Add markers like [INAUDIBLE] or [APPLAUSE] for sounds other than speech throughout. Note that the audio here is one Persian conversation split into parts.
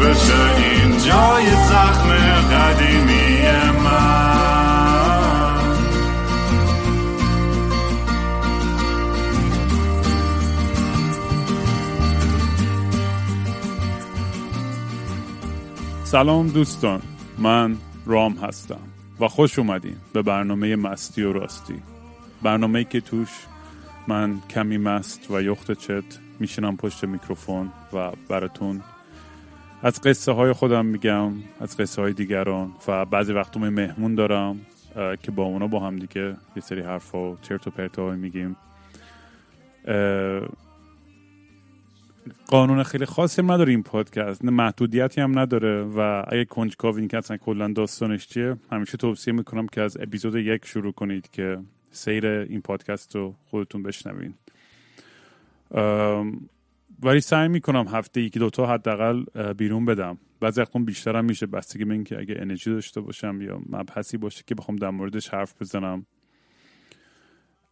بشه این جای زخم قدیمی من. سلام دوستان من رام هستم و خوش اومدین به برنامه مستی و راستی. برنامه که توش من کمی مست و یخت چت میشینم پشت میکروفون و براتون از قصه های خودم میگم از قصه های دیگران و بعضی وقت مهمون دارم که با اونا با هم دیگه یه سری حرفا و چرت و پرتا میگیم. قانون خیلی خاصی هم نداره این پادکست نه محدودیتی هم نداره و اگه کنجکاوین که اصلا کلا داستانش چیه همیشه توصیه می‌کنم که از اپیزود یک شروع کنید که سیر این پادکست رو خودتون بشنوین. ولی سعی می‌کنم هفته یکی دوتا حداقل بیرون بدم. بعضی وقتا بیشتر هم میشه بستگی به اینکه اگه انرژی داشته باشم یا مبحثی باشه که بخوام در موردش حرف بزنم.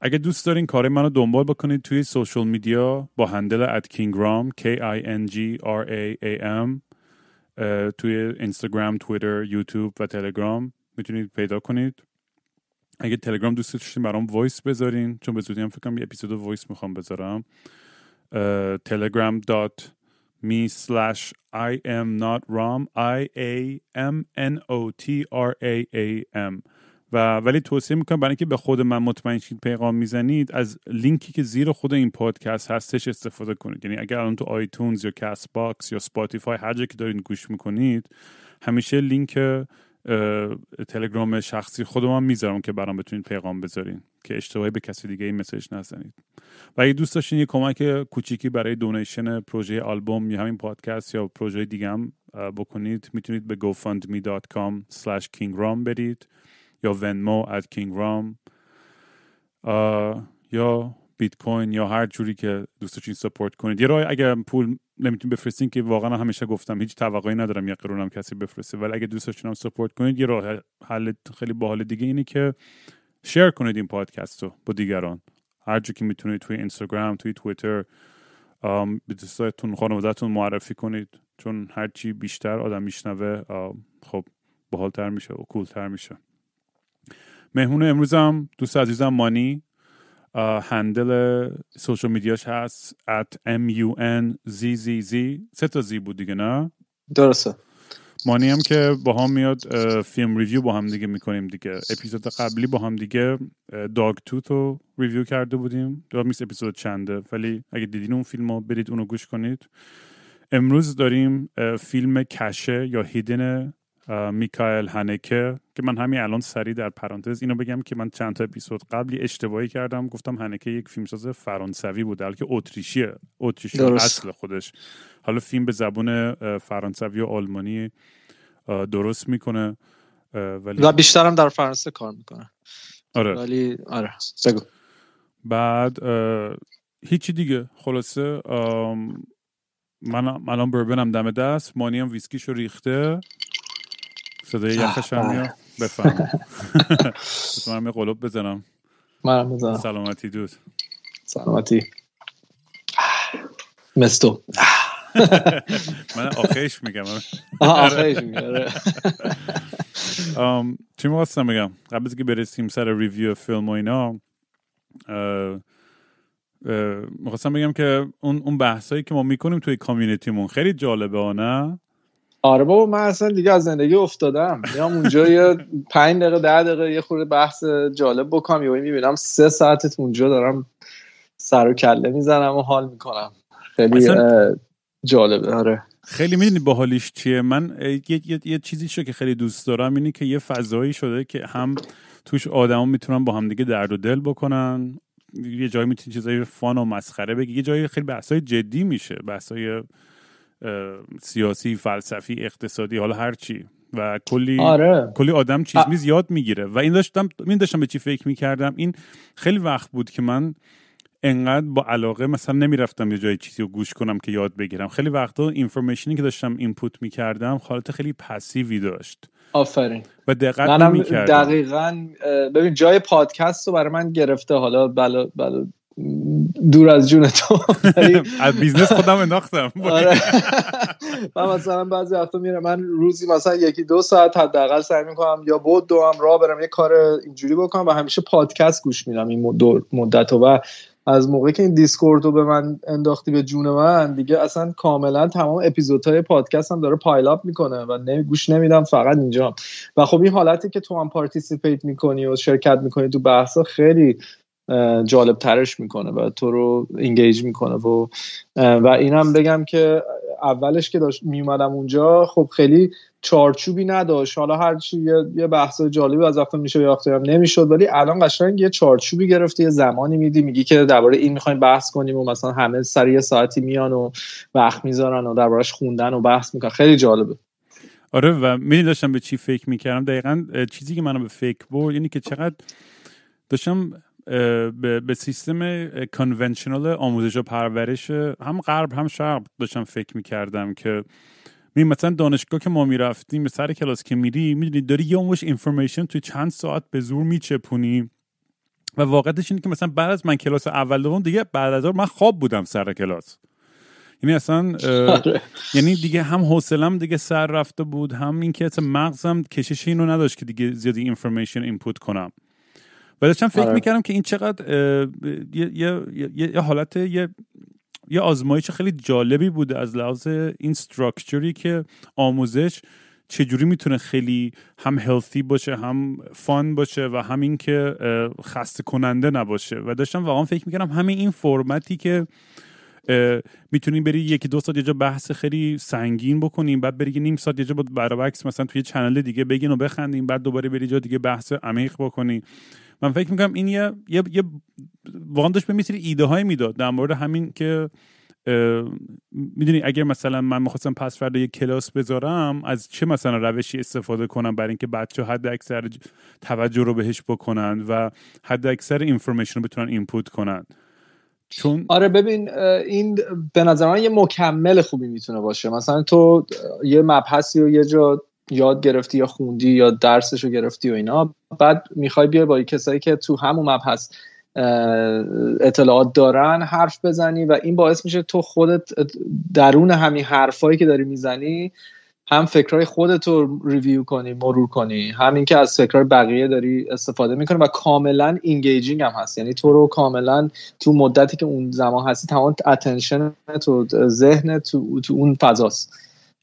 اگه دوست دارین کار منو دنبال بکنید توی social media با handle at کینگرام K I N G R A A M توی اینستاگرام، توییتر، یوتیوب و تلگرام می‌تونید پیدا کنید. اگه تلگرام دوست داشتین برام voice بذارین چون به زودی هم فکر کنم یه اپیزود voice می‌خوام بذارم. telegram.me slash I am not Raam I A M N O T R A A M. و ولی توصیه می‌کنم برای اینکه به خود من مطمئن شید پیغام می‌زنید از لینکی که زیر خود این پادکست هستش استفاده کنید. یعنی اگر الان تو آیتونز یا کست باکس یا سپاتیفای هر جا که دارین گوش می‌کنید همیشه لینک تلگرام شخصی خودم هم می‌ذارم که برام بتونید پیغام بذارین که اشتباهی به کسی دیگه این message نزنید. و اگه دوست داشتین یه کمک کوچیکی برای دونیشن پروژه آلبوم یا همین پادکست یا پروژه دیگه هم بکنید می‌تونید به gofundme.com slash kingram برید یا ونمو at kingram یا بیت کوین یا هر جوری که دوست داشتین سپورت کنید. یه راه اگر پول نمی‌تونید بفرستین که واقعا همیشه گفتم هیچ توقعی ندارم یه قرونم کسی بفرسته ولی اگه دوست هم سپورت کنید یه راه حل خیلی باحال دیگه اینه که شیر کنید این پادکست رو با دیگران. هر جا که می‌تونید توی اینستاگرام توی توییتر آم، به دوستاتون خانوادهتون معرفی کنید چون هرچی بیشتر آدم میشنوه خب باحالتر میشه و کولتر میشه. مهمون امروزم دوست عزیزم مانی. هندل سوشال میدیاش هست at M-U-N-Z-Z-Z سه تا زی بود دیگه نه؟ درسته. مانی هم که با هم میاد فیلم ریویو با هم دیگه می‌کنیم دیگه. اپیزود قبلی با هم دیگه داگ توت رو ریویو کرده بودیم. دو نیست اپیزود چنده ولی اگه دیدین اون فیلم رو برید اونو گوش کنید. امروز داریم فیلم کشه یا هیدن میکائل هنکه که من همین الان سریع در پرانتز اینو بگم که من چند تا اپیزود قبلی اشتباهی کردم گفتم هنکه یک فیلمساز فرانسوی بود در که اتریشیه اتریشی. اصل خودش. حالا فیلم به زبون اه، فرانسوی و آلمانی درست می‌کنه ولی و بیشترم در فرانسه کار می‌کنه. آره. ولی آره بگو. بعد هیچی دیگه خلاصه من الان بربنم دم دست مانی هم ویسکیشو ریخته. صدای یخش هم بله. میاد بفهم [LAUGHS] بس من هم یه قلوب بزنم. منم بزنم. سلامتی دود. سلامتی. مستو. [LAUGHS] من آخیش میگم. آخرش میگه [LAUGHS] ام، چی می‌خواستم بگم؟ قبل از که برسیم سر ریویو فیلم و اینا می‌خواستم بگم که اون اون بحثایی که ما می‌کنیم توی کامیونیتیمون خیلی جالبه نه؟ آره بابا من اصلا دیگه از زندگی افتادم. میام اونجا یه پنج دقیقه ده دقیقه یه خورده بحث جالب بکنم یا می‌بینم سه ساعت اونجا دارم سر و کله می‌زنم و حال می‌کنم. خیلی جالبه. آره. خیلی می‌دونی باحالیش چیه؟ من یه, یه, یه چیزی شو که خیلی دوست دارم اینه که یه فضایی شده که هم توش آدما می‌تونن با همدیگه درد و دل بکنن. یه جایی می‌تونی چیزای فان و مسخره بگی. یه جایی خیلی بحثای جدی میشه بحثای سیاسی فلسفی اقتصادی حالا هر چی. و کلی آره. کلی آدم چیز میز یاد می‌گیره. و این داشتم این داشتم به چی فکر می‌کردم؟ این خیلی وقت بود که من انقدر با علاقه مثلا نمی‌رفتم یه جای چیزی رو گوش کنم که یاد بگیرم. خیلی وقتا اینفورمیشنی که داشتم اینپوت می‌کردم حالت خیلی پسیوی داشت. آفرین. و دقت منم. دقیقا ببین جای پادکست رو برای من گرفته. حالا بلا بلا دور از جون تو. [LAUGHS] از business خودم انداختم. [LAUGHS] آره. [LAUGHS] من مثلا بعضی وقتا میرم من روزی مثلا یکی دو ساعت حداقل سعی می‌کنم یا بدوم راه برم یه کار اینجوری بکنم و همیشه پادکست گوش میدم این مدت و از موقعی که این دیسکورد رو به من انداختی به جون من دیگه اصلا کاملا تمام اپیزودهای پادکست هم داره pile up می‌کنه و نه گوش نمیدم فقط اینجا. و خب این حالتی که تو هم participate می‌کنی و شرکت می‌کنی تو بحثا خیلی جالب ترش می‌کنه و تو رو انگیج می‌کنه. و و اینم بگم که اولش که داشت میومدم اونجا خب خیلی چارچوبی نداشت. حالا هر چی یه, یه بحث جالبی از وقتا میشه یا هم نمی‌شد ولی الان قشنگ یه چارچوبی گرفته یه زمانی میدی میگی که درباره این می‌خوایم بحث کنیم و مثلا همه سر یه ساعتی میان و وقت می‌ذارن و دربارش خوندن و بحث می‌کنن. خیلی جالبه. آره و می‌دونی داشتم به چی فکر می‌کردم؟ دقیقا چیزی که منو به فکر برد یعنی که چقدر داشتم به, به سیستم کنونشنال آموزش و پرورش هم غرب هم شرق داشتم فکر می‌کردم که می مثلا دانشگاه که ما می‌رفتیم به سر کلاس که میری می‌دونی داری یه عمرش اینفورمیشن توی چند ساعت به زور میچپونی. و واقعیتش اینه که مثلا بعد از من کلاس اول دوم دیگه بعد از من خواب بودم سر کلاس. یعنی اصلا آره. یعنی دیگه هم حوصلم دیگه سر رفته بود هم اینکه اصلا مغزم کشش اینو نداشت که دیگه زیادی اینفورمیشن اینپوت کنم. و داشتم فکر آره. می‌کردم که این چقدر یه, یه, یه, یه حالت یه یه آزمایش خیلی جالبی بوده از لحاظ این استراکچری که آموزش چجوری می‌تونه خیلی هم هلثی باشه هم فان باشه و هم این که خسته کننده نباشه و داشتم واقعا فکر می‌کردم همین این فرمتی که می‌تونی بری یکی دو ساعت یه جا بحث خیلی سنگین بکنیم بعد بری یه نیم ساعت یه جا با برعکس مثلا توی channel دیگه بگیم و بخندیم بعد دوباره بری جا دیگه بحث عمیق بکنی من فکر می‌کنم این یه یه, یه واقعا داشت به من یه سری ایده های می‌داد در مورد همین که می‌دونی اگر مثلا من می‌خواستم پس فردا یه کلاس بذارم از چه مثلا روشی استفاده کنم برای اینکه بچه حد اکثر توجه رو بهش بکنن و حد اکثر information رو بتونن input کنن؟ چون آره ببین این به نظر من یه مکمل خوبی می‌تونه باشه. مثلا تو یه مبحثی رو یه جا یاد گرفتی یا خوندی یا درسش رو گرفتی و اینا. بعد می‌خوای بیا با کسایی که تو همون مبحث اطلاعات دارن حرف بزنی و این باعث میشه تو خودت درون همین حرفایی که داری می‌زنی هم فکرهای خودت رو review کنی مرور کنی. همین که از فکرهای بقیه داری استفاده می‌کنی و کاملا engaging هم هست. یعنی تو رو کاملا تو مدتی که اون زمان هستی تمام attention تو ذهن تو, تو اون فضاست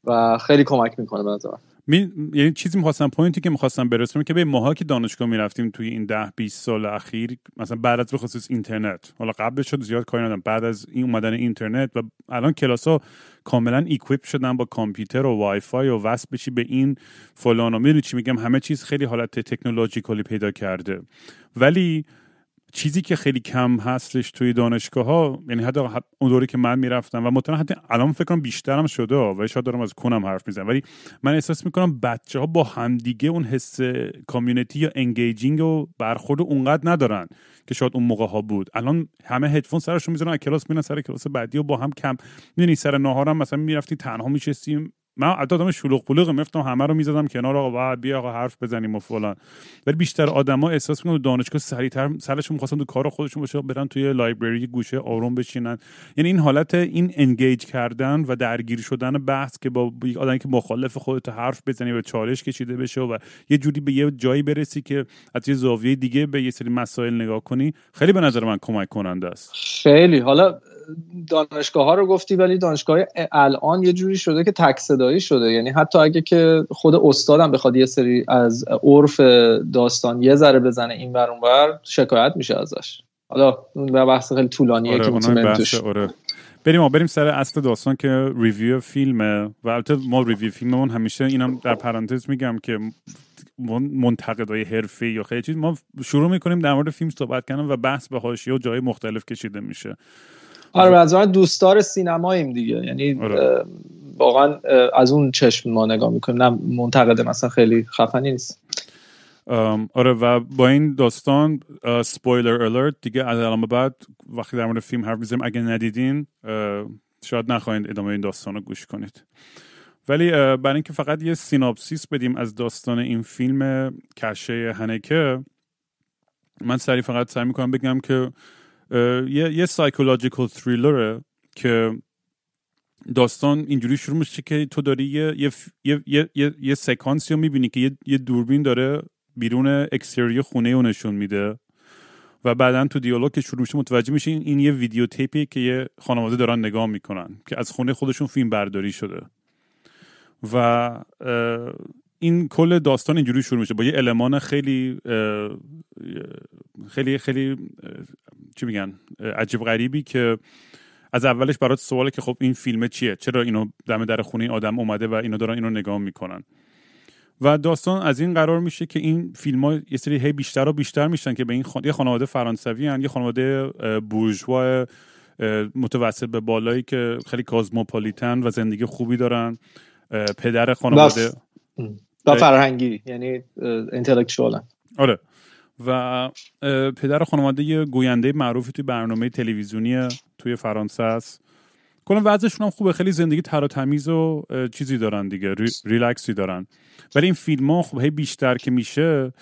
و خیلی کمک می‌کنه به نظرم. می... یعنی چیزی می‌خواستم point ی که می‌خواستم برسونم که به ماها که دانشگاه می‌رفتیم توی این ده 20 سال اخیر مثلا بعد از به خصوص اینترنت. حالا قبلش شد زیاد کاری ندارم. بعد از این اومدن اینترنت و الان کلاس ها کاملا equip شدن با کامپیوتر و وای فای و وصل بشی به این فلان و می‌دونی چی میگم؟ همه چیز خیلی حالت technological ی پیدا کرده. ولی چیزی که خیلی کم هستش توی دانشگاه ها یعنی حتی حت- اون دوری که من می‌رفتم و مطمئن حتی الان فکر کنم بیشترم شده و شاید دارم از کنم حرف می‌زنم. ولی من احساس می‌کنم بچه ها با همدیگه اون حس community یا انگیجینگ و برخورد اونقدر ندارن که شاید اون موقع ها بود. الان همه هدفون سرشون از کلاس میرن سر کلاس بعدی و با هم کم. می‌دونی سر ناهارم مثلا می‌رفتی تنها میشستیم من حتی آدم شلوغ پلوغ میرفتم همه رو می‌زدم کنار آقا بعد بیا آقا حرف بزنیم و فلان. ولی بیشتر آدما احساس می‌کنن دانشگاه سریعتر سرشون می‌خواستن تو کار خودشون باشه برن توی لایبرری گوشه آروم بشینن یعنی این حالت این انگیج کردن و درگیر شدن بحث که با یک آدمی که مخالف خودت حرف بزنی و چالش کشیده بشه و یه جوری به یه جایی برسی که از یه زاویه دیگه به یه سری مسائل نگاه کنی خیلی به نظر من کمک کننده است. خیلی. حالا دانشگاه ها رو گفتی ولی دانشگاه الان یه جوری شده که تک صدایی شده. یعنی حتی اگه که خود استادم بخواد یه سری از عرف داستان یه ذره بزنه این ور اون ور شکایت میشه ازش. حالا اون بحث خیلی طولانیه آره که بحث توش آره. بریم بریم سر اصل داستان که review فیلمه. و البته ما review فیلممون همیشه اینم در پرانتز میگم که منتقدای حرفه‌ای یا خیلی چیز. ما شروع می‌کنیم در مورد فیلم صحبت کردن و بحث به حاشیه و جای مختلف کشیده میشه. آره از دوستدار سینماییم دیگه. یعنی آره. واقعا از اون چشم ما نگاه می‌کنیم. نه منتقد مثلا خیلی خفنی نیست. آره و با این داستان spoiler alert دیگه از الان بعد وقتی در مورد فیلم حرف می‌زنیم اگه ندیدین شاید نخواهید ادامه این داستان رو گوش کنید. ولی برای اینکه فقط یه synopsis بدیم از داستان این فیلم Caché هانکه من سریع فقط سعی می‌کنم بگم که یه یه psychological thriller ه که داستان اینجوری شروع میشه که تو داری یه یه یه یه, یه سکانسی رو می‌بینی که یه, یه دوربین داره بیرون اکستری خونه رو نشون میده و بعدا تو دیالوگ که شروع میشه متوجه میشه این یه ویدیو تیپی که یه خانواده دارن نگاه می‌کنن که از خونه خودشون فیلم برداری شده. و این کل داستان اینجوری شروع میشه. با یه المان خیلی خیلی خیلی چی میگن؟ عجیب غریبی که از اولش برات سواله که خب این فیلم چیه؟ چرا اینو دم در خونه آدم اومده و اینو دارن اینو نگاه می‌کنن؟ و داستان از این قرار میشه که این فیلم ها یه سری هی بیشتر و بیشتر میشن که به این یه خانواده فرانسوی هن. یه خانواده بورژوا متوسط به بالایی که خیلی کازموپولیتن و زندگی خوبی دارن. پدر خانواده. و فرهنگی یعنی انتلکچوال آره. و پدر خانواده یه گوینده معروفی توی برنامه تلویزیونی توی فرانسه است. کلا وضعشون هم خوبه خیلی زندگی تر و تمیز و چیزی دارن دیگه ریلکسی دارن. ولی این فیلم ها هی بیشتر که میشه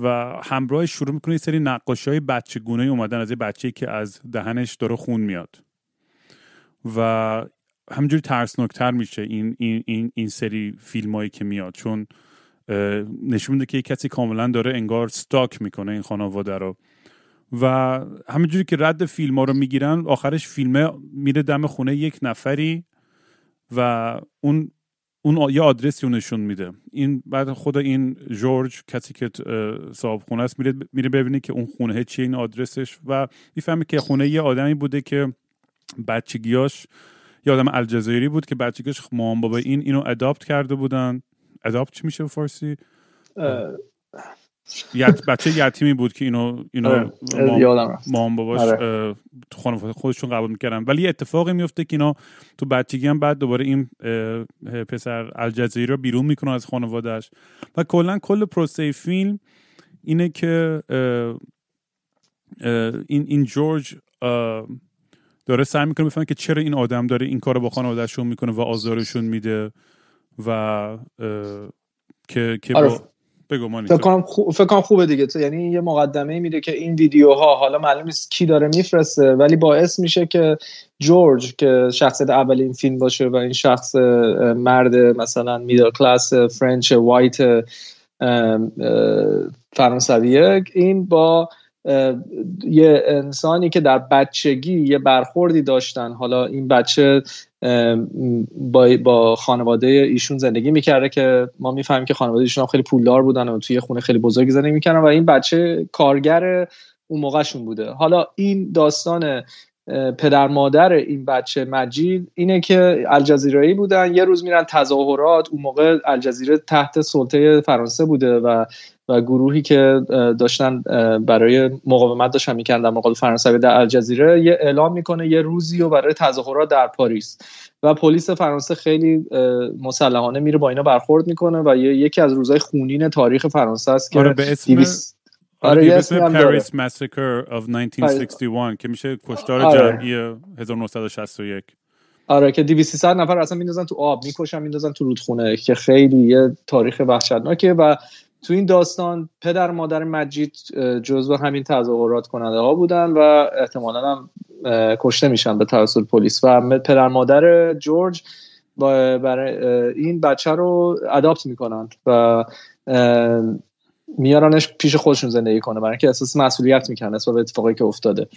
و همراه شروع می‌کنه یه سری نقاشی های بچه گونه اومدن از یه بچه که از دهنش داره خون میاد. و همینجوری ترسناکتر میشه این, این, این, این سری فیلم هایی که میاد. چون نشون میده که کسی کاملا داره انگار ستاک می‌کنه این خانواده رو. و همینجوری که رد فیلم ها رو می‌گیرن آخرش فیلمه میره دم خونه یک نفری و اون اون یه آدرسی نشون میده. این بعد خود این جورج کسی که صاحب خونه است میره میره ببینه که اون خونه چیه این آدرسش و می‌فهمه که خونه یه آدمی بوده که بچگیاش یه آدم الجزایری بود که بچگیش مام بابا این اینو اداپت کرده بودن. اداپت چی میشه فارسی؟ یت بچه یتیمی بود که اینو اینو آره. مام, باباش آره. تو خانواده خودشون قبول می‌کردن ولی اتفاقی میفته که اینا تو بچگی هم بعد دوباره این پسر الجزیره رو بیرون می‌کنه از خانوادهش و کلا کل پروسه فیلم اینه که این این جورج داره سعی می‌کنه بفهمه که چرا این آدم داره این کار رو با خانوادهشون می‌کنه و آزارشون میده و که که آره. بگو فکر کنم, فکر کنم خوبه دیگه. تو یعنی یه مقدمه میده که این ویدیوها حالا معلوم نیست کی داره میفرسته ولی باعث میشه که جورج که شخصیت اول این فیلم باشه و این شخص مرد مثلا میدل کلاس فرنچ وایت فرانسویه این با یه انسانی که در بچگی یه برخوردی داشتن. حالا این بچه با, با خانواده ایشون زندگی می‌کرده که ما می‌فهمیم که خانواده ایشون خیلی پولدار بودن و توی خونه خیلی بزرگی زندگی می‌کردن و این بچه کارگر اون موقعشون بوده. حالا این داستان پدر مادر این بچه مجید اینه که الجزیرایی بودن یه روز میرن تظاهرات اون موقع الجزیره تحت سلطه فرانسه بوده و و گروهی که داشتن برای مقاومت داشتن می‌کردن در مقابل فرانسوی در الجزیره یه اعلام می‌کنه یه روزی و برای تظاهرات در پاریس. و پلیس فرانسه خیلی مسلحانه میره با اینا برخورد می‌کنه و یکی از روزهای خونین تاریخ فرانسه است که آره به اسم آره یه اسم پاریس ماساکر of 1961 که میشه کشتار آره. جمعی 1961 آره که 200 نفر اصلا میندازن تو آب می‌کشن میندازن تو رودخونه که خیلی یه تاریخ وحشتناکه و تو این داستان پدر مادر مجید جزو همین تظاهرات کننده ها بودن و احتمالا هم کشته میشن به توسط پلیس و پدر مادر جورج برای این بچه رو اداپت می‌کنن و میارنش پیش خودشون زندگی کنه برای اینکه احساس مسئولیت می‌کنن نسبت به اتفاقی که افتاده.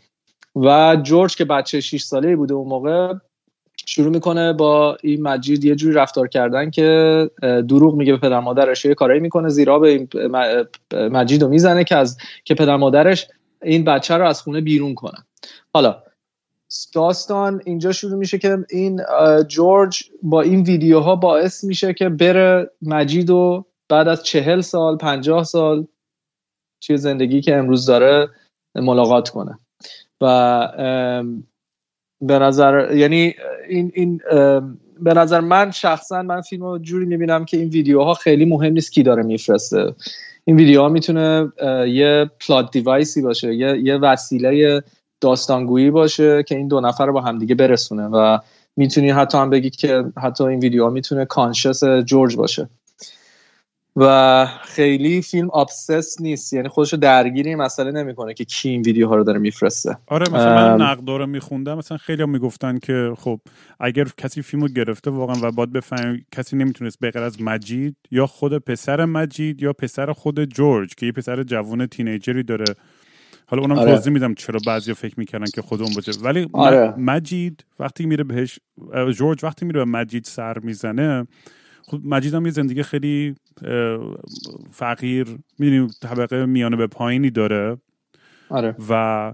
و جورج که بچه 6 ساله بوده اون موقع شروع می‌کنه با این مجید یه جوری رفتار کردن که دروغ میگه به پدر مادرش یه کارایی می‌کنه زیرا به این مجید رو می‌زنه که از که پدر مادرش این بچه رو از خونه بیرون کنن حالا داستان اینجا شروع میشه که این جورج با این ویدیوها باعث میشه که بره مجید و بعد از چهل سال پنجاه سال توی زندگی که امروز داره ملاقات کنه. و به نظر یعنی این, این به نظر من شخصا من فیلم رو جوری می‌بینم که این ویدیوها خیلی مهم نیست کی داره میفرسته. این ویدیوها می‌تونه یه پلات دیوایسی باشه یه, یه وسیله داستانگویی باشه که این دو نفر رو با همدیگه برسونه و می‌تونی حتی هم بگی که حتی این ویدیو می‌تونه کانشس جورج باشه. و خیلی فیلم آبسس نیست. یعنی خودش رو درگیری مسئله نمی‌کنه که کی این ویدیوها رو داره میفرسته. آره مثلا من نقد رو میخوندم مثلا خیلی هم می‌گفتن که خب اگر کسی فیلم رو گرفته واقعا و باید بفهم کسی نمی‌تونست بغیر از مجید یا خود پسر مجید یا پسر خود جورج که یه پسر جوان تینیجری داره. حالا اونم آره. توضیح میدم چرا بعضی فکر می‌کردن که خود اون باشه. ولی آره. مجید وقتی میره بهش جورج وقتی میره به مجید سر می‌زنه خب مجید هم یه زندگی خیلی فقیر می‌دونی طبقه میانه به پایینی داره. آره. و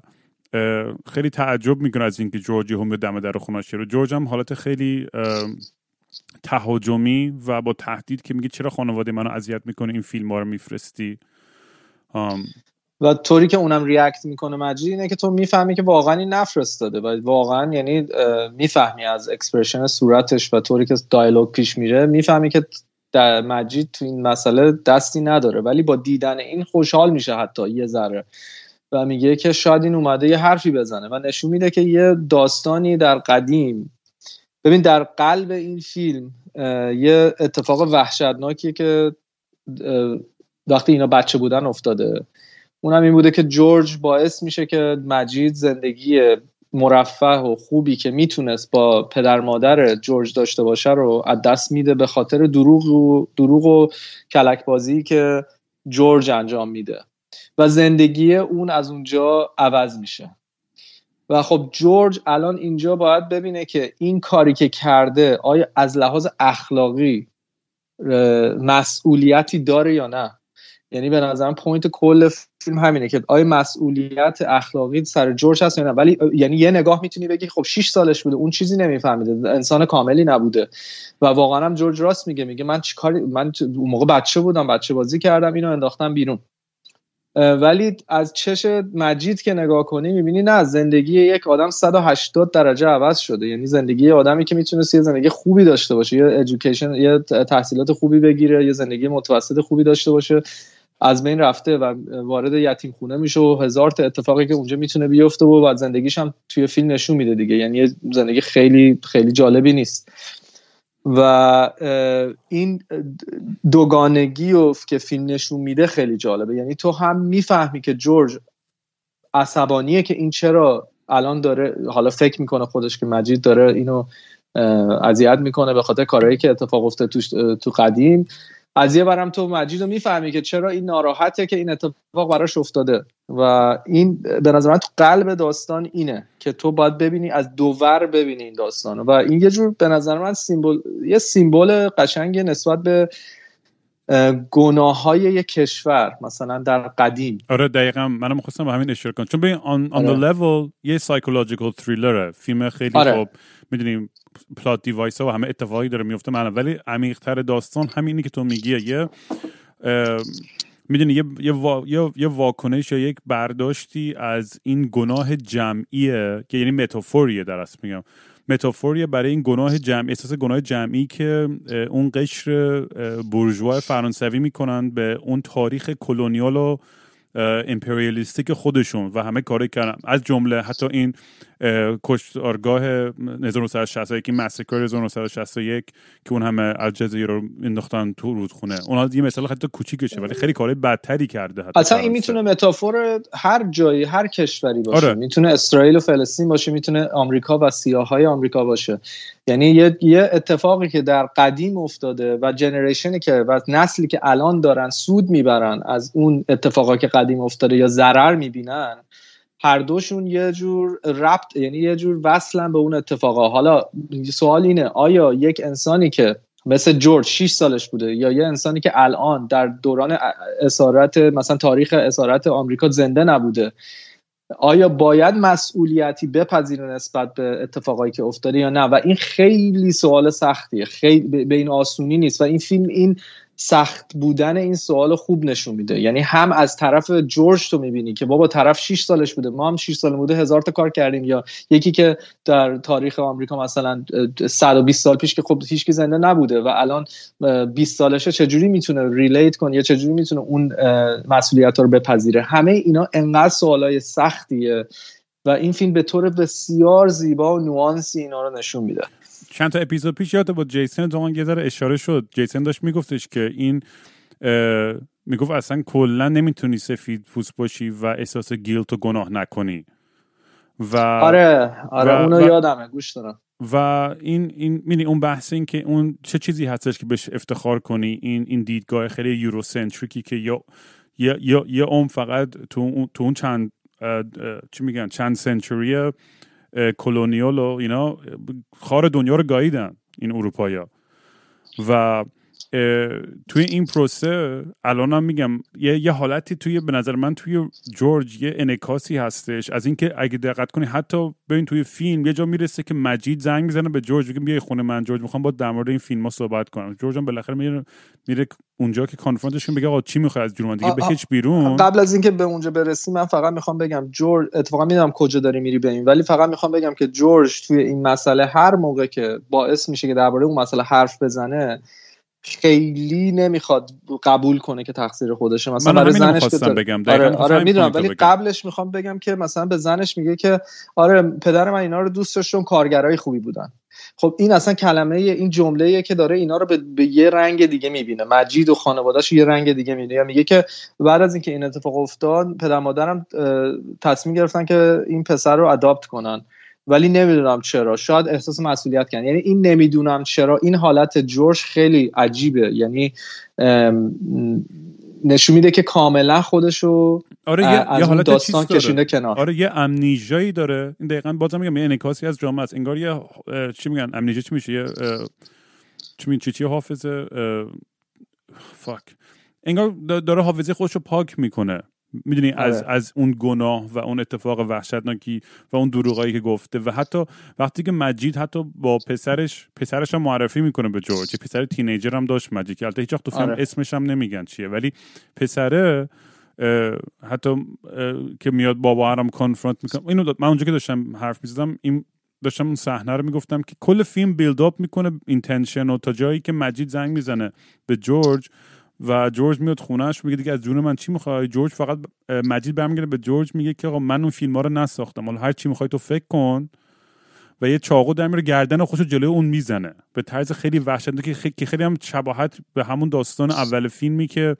خیلی تعجب می‌کنه از اینکه جورجی هم دم در خونش رو جورج هم حالت خیلی تهاجمی و با تهدید که میگه چرا خانواده منو اذیت می‌کنه این فیلم ها رو میفرستی. و طوری که اونم react می‌کنه مجید اینه که تو می‌فهمی که واقعا این نفرستاده و واقعا یعنی می‌فهمی از expression صورتش و طوری که dialogue پیش میره می‌فهمی که در مجید تو این مسئله دستی نداره ولی با دیدن این خوشحال میشه حتی یه ذره و میگه که شاید این اومده یه حرفی بزنه و نشون میده که یه داستانی در قدیم. ببین در قلب این فیلم یه اتفاق وحشتناکیه که وقتی اینا بچه بودن افتاده. اونم این بوده که جورج باعث میشه که مجید زندگی مرفه و خوبی که می‌تونست با پدر مادر جورج داشته باشه رو از دست میده به خاطر دروغ و دروغ و کلک بازی که جورج انجام میده. و زندگی اون از اونجا عوض میشه. و خب جورج الان اینجا باید ببینه که این کاری که کرده آیا از لحاظ اخلاقی مسئولیتی داره یا نه. یعنی به نظرم point کل فیلم همینه که آیا مسئولیت اخلاقی سر جورج هست یا نه. ولی یعنی یه نگاه می‌تونی بگی خب 6 سالش بوده اون چیزی نمیفهمیده انسان کاملی نبوده. و واقعا هم جورج راست میگه میگه من چیکار من اون موقع بچه بودم بچه بازی کردم اینو انداختم بیرون. ولی از چش مجید که نگاه کنی می‌بینی نه زندگی یک آدم 180 درجه عوض شده. یعنی زندگی آدمی که می‌تونست یه زندگی خوبی داشته باشه یه education یه تحصیلات خوبی بگیره یه زندگی متوسط خوبی داشته باشه. از بین رفته و وارد یتیم خونه میشه و هزار تا اتفاقی که اونجا می‌تونه بیفته و بعد زندگیش هم توی فیلم نشون میده دیگه. یعنی زندگی خیلی خیلی جالبی نیست. و این دوگانگی و که فیلم نشون میده خیلی جالبه. یعنی تو هم می‌فهمی که جورج عصبانیه که این چرا الان داره حالا فکر می‌کنه خودش که مجید داره اینو اذیت می‌کنه به خاطر کارهایی که اتفاق افته تو قدیم. از یه ورم تو مجید رو می‌فهمی که چرا این ناراحته که این اتفاق براش افتاده. و این به نظر من تو قلب داستان اینه که تو باید ببینی از دور ببینی این داستان و این یه جور به نظر من symbol یه symbol قشنگ نسبت به گناه های یک کشور مثلا در قدیم. آره دقیقا. منم می‌خواستم به همین اشاره کنم. چون ببین on, on the آره. level یه psychological thriller ه فیلم خیلی آره. خوب می‌دونیم پلات دیوایس ها و همه اتفاقی داره میفته من ولی عمیقتر داستان همینی که تو میگی یه می‌دونی یه, یه, یه واکنش یا یک برداشتی از این گناه جمعیه که یعنی متافوریه در اصل میگم. متافوریه برای این گناه جمعی احساس گناه جمعی که اون قشر بورژوا فرانسوی می‌کنن به اون تاریخ کلونیال و امپریالیستیک خودشون و همه کاری کردن. از جمله حتی این کشتارگاه 1961 مسکر 1961 که اون همه الجزیره رو انداختن تو رودخونه. اونها یه مثال حتی کوچیکشه ولی خیلی کارهای بدتری کرده حتی اصلا این می‌تونه متافور هر جایی هر کشوری باشه. آره. می‌تونه اسرائیل و فلسطین باشه می‌تونه آمریکا و سیاهای آمریکا باشه. یعنی یه, یه اتفاقی که در قدیم افتاده و جنریشنی که و نسلی که الان دارن سود می‌برن از اون اتفاقا که قدیم افتاده یا ضرر می‌بینن هر دوشون یه جور ربط یعنی یه جور وصلن به اون اتفاقا. حالا سوال اینه آیا یک انسانی که مثل جورج 6 سالش بوده یا یه انسانی که الان در دوران اسارت مثلا تاریخ اسارت آمریکا زنده نبوده آیا باید مسئولیتی بپذیره نسبت به اتفاقایی که افتاده یا نه؟ و این خیلی سوال سختیه خیلی به این آسونی نیست. و این فیلم این سخت بودن این سوال خوب نشون میده. یعنی هم از طرف جورج تو می‌بینی که بابا طرف 6 سالش بوده ما هم 6 سال بوده هزار تا کار کردیم. یا یکی که در تاریخ آمریکا مثلا 120 سال پیش که خب هیچ زنده نبوده و الان 20 سالشه چجوری می‌تونه ریلیت کنه یا چجوری می‌تونه اون مسئولیت رو بپذیره؟ همه اینا انقدر سوالای سختیه و این فیلم به طور بسیار زیبا و نوانسی اینا رو نشون میده. چند تا اپیزود پیش یاد با جیسن دوان یه اشاره شد. جیسن داشت میگفتش که این می‌گفت اصلا کلا نمی‌تونی سفید پوست باشی و احساس گیلت و گناه نکنی. و آره آره اونو یادمه گوش دارم. و این این می‌دونی اون بحث این که اون چه چیزی هستش که بهش افتخار کنی این این دیدگاه خیلی یوروسنتریکی که یا یا یا, یا اون فقط تو تو اون چند چی میگن چند سنچوری کلونیال و اینا خار دنیا رو گاییدن این اروپایا و توی این پروسه الان هم میگم یه،, یه حالتی توی به نظر من توی جورج یه انکاسی هستش. از اینکه اگه دقت کنی حتی ببین توی فیلم یه جا می‌رسه که مجید زنگ می‌زنه به جورج میگه بیای خونه من. جورج می‌خوام با در مورد این فیلم ها صحبت کنم. جورج هم بالاخره میره میره اونجا که کانفرانتشون بگه آقا چی می‌خوای از جون دیگه بکش بیرون. قبل از اینکه به اونجا برسیم من فقط می‌خوام بگم جورج اتفاقا می‌دونم کجا داری میری به این ولی فقط می‌خوام بگم که جورج توی این مسئله هر موقع که باعث میشه که درباره اون مسئله حرف بزنه خیلی نمی‌خواد قبول کنه که تقصیر خودشه. مثلا برای زنش بگم. آره, آره می‌دونم ولی قبلش می‌خوام بگم که مثلا به زنش میگه که آره پدر من اینا رو دوست داشتم کارگرای خوبی بودن. خب این اصلا کلمه این جمله که داره اینا رو به, به یه رنگ دیگه می‌بینه. مجید و خانوادهش یه رنگ دیگه می‌بینه. میگه که بعد از اینکه این اتفاق افتاد پدر مادرم تصمیم گرفتن که این پسر رو اداپت کنن. ولی نمی‌دونم چرا. شاید احساس مسئولیت کردن. یعنی این نمی‌دونم چرا. این حالت جورج خیلی عجیبه. یعنی نشون میده که کاملا خودشو آره یه, یه حالت داستان کشونده کنار. آره یه امنیژایی داره. این دقیقا بازم میگم یه انکاسی از جامعه است. انگار یه چی میگن؟ امنیژه چی میشه؟ یه چی چی چی حافظه؟ فاک انگار داره حافظه خودشو پاک می‌کنه. می‌دونی از آره. از اون گناه و اون اتفاق وحشتناکی و اون دروغایی که گفته و حتی وقتی که مجید حتی با پسرش پسرش هم معرفی می‌کنه به جورج پسر تینیجر هم داشت مجید که البته هیچ وقت تو فیلم آره. اسمش هم نمیگن چیه ولی پسره حتی که میاد باباهه رم confront می‌کنه اینو من اونجا که داشتم حرف می‌زدم این داشتم اون صحنه رو می‌گفتم که کل فیلم build up می‌کنه این tension و تا جایی که مجید زنگ می‌زنه به جورج و جورج میاد خونهش میگه دیگه از جون من چی می‌خوای؟ جورج فقط مجید برمیگرده به جورج میگه که آقا من اون فیلم ها رو نساختم. حالا هر چی می‌خوای تو فکر کن. و یه چاقو در میاره گردن خودشو جلوی اون می‌زنه. به طرز خیلی وحشتناک که خیلی هم شباهت به همون داستان اول فیلمی که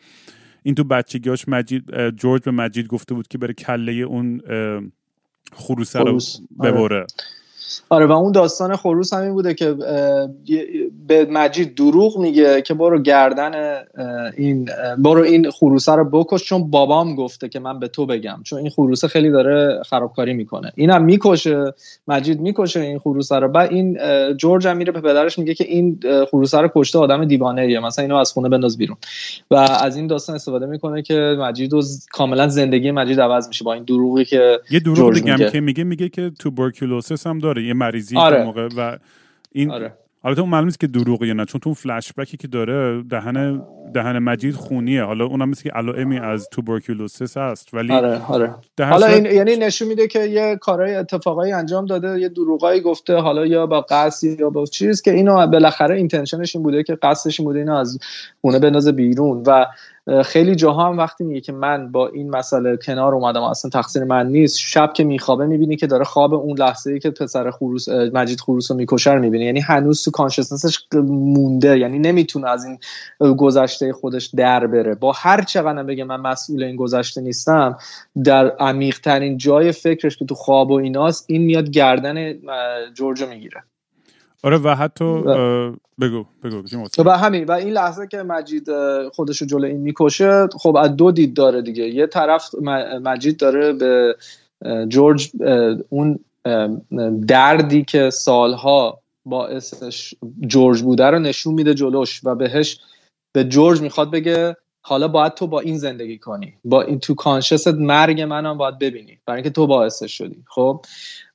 این تو بچگیاش مجید جورج به مجید گفته بود که بره کله اون خروسه رو ببره. آره. و اون داستان خروس همین بوده که به مجید دروغ میگه که برو گردن این برو این خروسه رو بکش چون بابام گفته که من به تو بگم. چون این خروسه خیلی داره خرابکاری می‌کنه. اینم می‌کشه مجید می‌کشه این خروسه رو. بعد این جورج هم میره به پدرش میگه که این خروسه رو کشته آدم دیوانه ایه مثلا اینو از خونه بنداز بیرون. و از این داستان استفاده می‌کنه که مجید و کاملا زندگی مجید عوض میشه با این دروغی که یه دروغ دیگه که میگه میگه که توبرکولوسیس هم داره. یه مریضی آره. موقع و این آره. البته اون معلوم نیست که دروغه یا نه چون تو اون فلش بکی که داره دهن دهن مجید خونیه حالا اونم مثل که علائمی از توبرکولوسیس هست ولی آره آره حالا این یعنی نشون میده که یه کارهای اتفاقایی انجام داده یه دروغایی گفته حالا یا با قصد یا با چیز که اینو بالاخره اینتنشنش این بوده که قصدش این بوده اینو از خونه بندازه بیرون و خیلی جاها هم وقتی میگه که من با این مسئله کنار اومدم اصلا تقصیر من نیست شب که میخوابه می‌بینی که داره خواب اون لحظه ای که پسر خروس مجید خروس رو می‌کشه می‌بینی. یعنی هنوز تو کانشسنسش مونده یعنی نمی‌تونه از این گذشته خودش در بره. با هر چقدر بگه من مسئول این گذشته نیستم در عمیق ترین جای فکرش که تو خواب و ایناست این میاد گردن جورجو می‌گیره. آره و حتی بگو بگو و همین و این لحظه که مجید خودش رو جلو این می‌کشه خب از دو دید داره دیگه. یه طرف مجید داره به جورج اون دردی که سالها باعثش جورج بوده رو نشون میده جلوش و بهش به جورج می‌خواد بگه حالا باید تو با این زندگی کنی. با این تو کانشست مرگ منم باید ببینی. برای اینکه تو باعث شدی. خب؟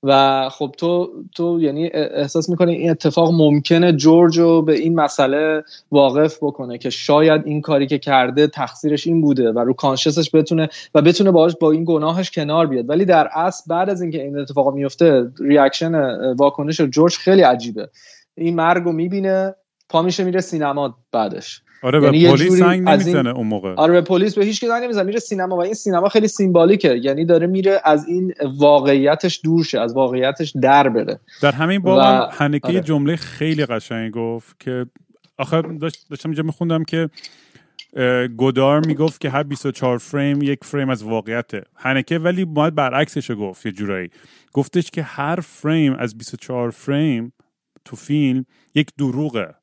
و خب تو تو یعنی احساس می‌کنی این اتفاق ممکنه جورج رو به این مسئله واقف بکنه که شاید این کاری که کرده تقصیرش این بوده و رو conscience ش بتونه و بتونه باهاش با این گناهش کنار بیاد. ولی در اصل بعد از اینکه این اتفاق میفته reaction واکنش جورج خیلی عجیبه. این مرگ رو می‌بینه پا میشه میره سینما بعدش. آره یعنی به پلیس زنگ نمی‌زنه اون موقع. آره به پلیس به هیچ زنگ نمی‌زنه میره سینما و این سینما خیلی symbolic ه یعنی داره میره از این واقعیتش دور شه از واقعیتش در بره. در همین باب و... هنکه آره. جمله خیلی قشنگ گفت که آخر داشتم اینجا میخوندم که گودار می‌گفت که هر 24 فریم یک فریم از واقعیته. هنکه ولی باید برعکسش گفت یه جورایی. گفتش که هر فریم از 24 فریم تو فیلم یک دروغه.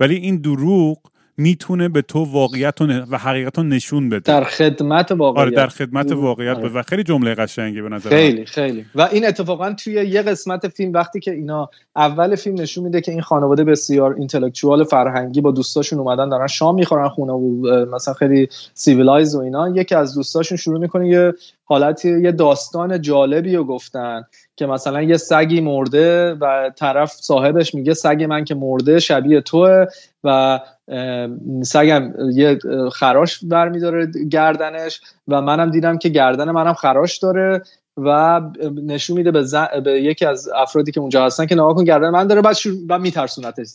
ولی این دروغ می‌تونه به تو واقعیت و حقیقت رو نشون بده. در خدمت واقعیت. آره در خدمت واقعیت آره. و خیلی جمله قشنگی به نظر خیلی خیلی. و این اتفاقا توی یه قسمت فیلم وقتی که اینا اول فیلم نشون میده که این خانواده بسیار اینتלקچوال فرهنگی با دوستاشون اومدن دارن شام می‌خورن خونه و مثلا خیلی civilized و اینا. یکی از دوستاشون شروع می‌کنه یه حالتی یه داستان جالبی رو گفتن که مثلا یه سگی مرده و طرف صاحبش میگه سگ من که مرده شبیه توه و سگم یه خراش برمیداره گردنش و منم دیدم که گردن منم خراش داره و نشون میده به, به یکی از افرادی که اونجا هستن که نگاه کن گردن من داره بعد و میترسونتش.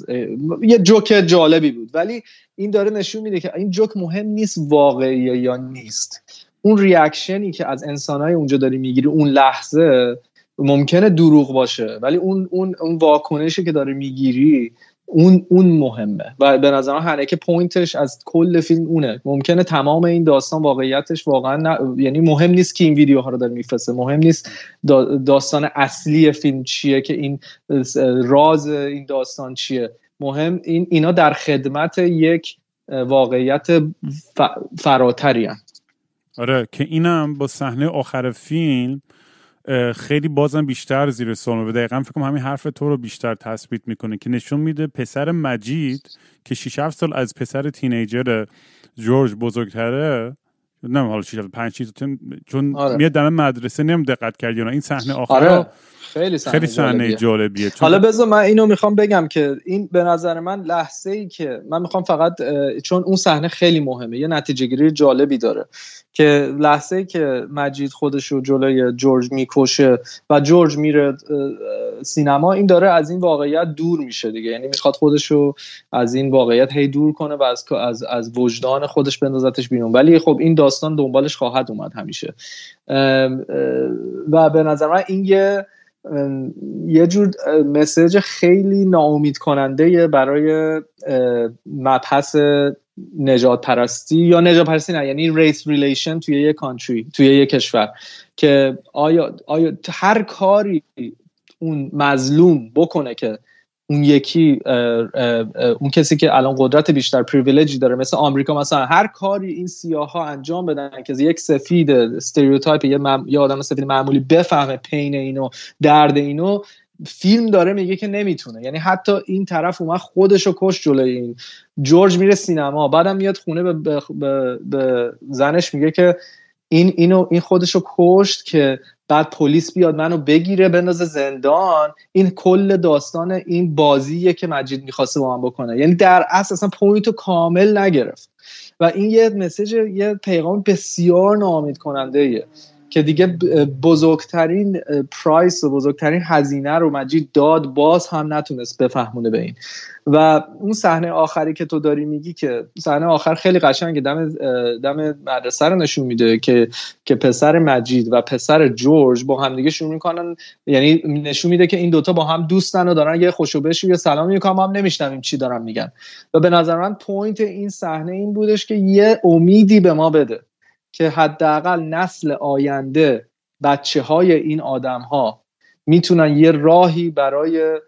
یه جوک جالبی بود. ولی این داره نشون میده که این جوک مهم نیست واقعیه یا نیست. اون ریاکشنی که از انسانهای اونجا داری می‌گیری اون لحظه ممکنه دروغ باشه ولی اون اون اون واکنشی که داره می‌گیری اون اون مهمه. و به نظر من که پوینتش از کل فیلم اونه. ممکنه تمام این داستان واقعیتش واقعا یعنی مهم نیست که این ویدیوها رو داره میفرسته. مهم نیست داستان اصلی فیلم چیه که این راز این داستان چیه. مهم این اینا در خدمت یک واقعیت فراتری آره که اینم با صحنه آخر فیلم خیلی بازم بیشتر زیر سوال و دقیقا فکر کنم همین حرف تو رو بیشتر تثبیت می‌کنه که نشون میده پسر مجید که 6 7 سال از پسر تینیجر جورج بزرگتره نه حالا 6 5 چون آره. میاد دم مدرسه نم دقت کردی این صحنه آخر آره. خیلی صحنه خیلی صحنه جالبیه. حالا بذار من اینو می‌خوام بگم که این به نظر من لحظه ای که من می‌خوام فقط چون اون صحنه خیلی مهمه یه نتیجه گیری جالبی داره که لحظه ای که مجید خودش رو جلوی جورج می‌کشه و جورج میره سینما این داره از این واقعیت دور میشه دیگه. یعنی می‌خواد خودش رو از این واقعیت هی دور کنه و از از, از وجدان خودش بندازتش بیرون. ولی خب این داستان دنبالش خواهد اومد همیشه. و به نظر من این یه یه جور message خیلی ناامید کننده برای مبحث نژاد پرستی یا نژاد پرستی نه یعنی race relation توی یه country توی یه کشور که آیا, آیا هر کاری اون مظلوم بکنه که اون یکی اون کسی که الان قدرت بیشتر privilege ی داره مثل آمریکا مثلا هر کاری این سیاه ها انجام بدن که یک سفید stereotype یه, مم... یه آدم سفید معمولی بفهمه pain اینو درد اینو فیلم داره میگه که نمی‌تونه. یعنی حتی این طرف اومد خودشو کشت جلوی این. جورج میره سینما بعدم میاد خونه به, به, به, به زنش میگه که این اینو این خودشو کشت که بعد پلیس بیاد منو بگیره بندازه زندان. این کل داستان این بازیه که مجید می‌خواسته با من بکنه. یعنی در اصل اصلا point و کامل نگرفت. و این یه message یه پیغام بسیار ناامید کننده ایه. که دیگه بزرگترین price و بزرگترین هزینه رو مجید داد باز هم نتونست بفهمونه به این. و اون صحنه آخری که تو داری میگی که صحنه آخر خیلی قشنگه دم دم مدرسه رو نشون میده که که پسر مجید و پسر جورج با هم دیگه شروع می‌کنن یعنی نشون میده که این دوتا با هم دوستن و دارن یه خوش و بش یه سلام می‌کنن ما نمیشنویم چی دارن میگن. و به نظر من point این صحنه این بودش که یه امیدی به ما بده. که حداقل نسل آینده بچه های این آدم ها می‌تونن یه راهی برای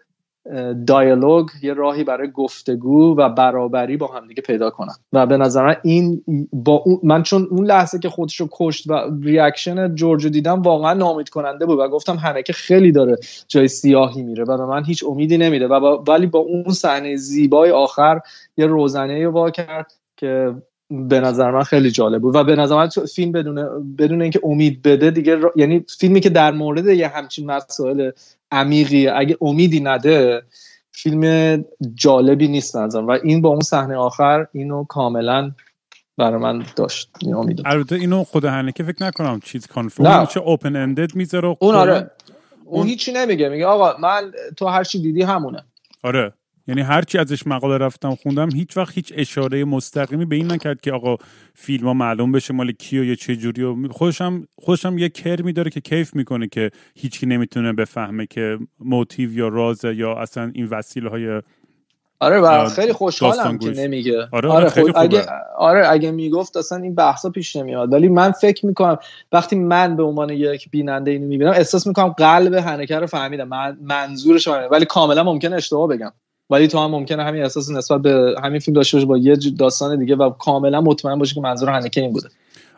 dialogue یه راهی برای گفتگو و برابری با همدیگه پیدا کنن. و به نظر این با من چون اون لحظه که خودش رو کشت و ریاکشن جورج دیدم واقعا نامید کننده بود و گفتم همه که خیلی داره جای سیاهی میره و من هیچ امیدی نمیده و ولی با اون صحنه زیبای آخر یه روزنه وا کرد که به نظر من خیلی جالب بود. و به نظر من فیلم بدون بدون اینکه امید بده دیگه یعنی فیلمی که در مورد یه همچین مسائل عمیقی اگه امیدی نده فیلم جالبی نیست نظر و این با اون صحنه آخر اینو کاملا برای من داشت. این البته اینو خود هنکه فکر نکنم چیز کانفرم چه اوپن اندد می‌ذاره اون آره. اون هیچی نمیگه. میگه آقا من تو هر چی دیدی همونه. آره. یعنی هرچی ازش مقاله رفتم خوندم هیچ وقت هیچ اشاره مستقیمی به این نکرد که آقا فیلم ها معلوم بشه مال کی و یا چه جوری و خوشم خوشم یه کرمی داره که کیف می‌کنه که هیچکی نمی‌تونه بفهمه که موتیو یا رازه یا اصلا این وسیله های آره و خیلی خوشحالم که نمیگه. آره, آره, آره اگه آره اگه می‌گفت اصلا این بحثا پیش نمیاد. ولی من فکر می‌کنم وقتی من به عنوان یک بیننده اینو می‌بینم احساس می‌کنم قلب هنکر رو فهمیدم. من منظورش ولی کاملا ممکنه اشتباه بگم. ولی تو هم ممکنه همین احساس نسبت به همین فیلم داشته باشی با یه داستان دیگه و کاملا مطمئن باشی که منظور هنکه این بوده.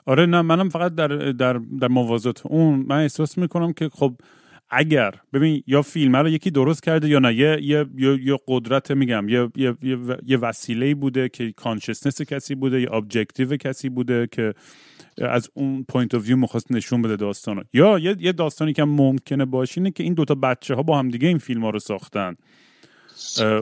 آره نه منم فقط در در در موازات اون من احساس می‌کنم که خب اگر ببین یا فیلم رو یکی درست کرده یا نه یه یه یه, قدرت میگم یه یه یه وسیله بوده که consciousness کسی بوده یا objective کسی بوده که از اون point of view می‌خواست نشون بده داستانو. یا یه, یه داستانی که ممکنه باشه که این دوتا بچه ها با هم دیگه این فیلم ها رو ساختن.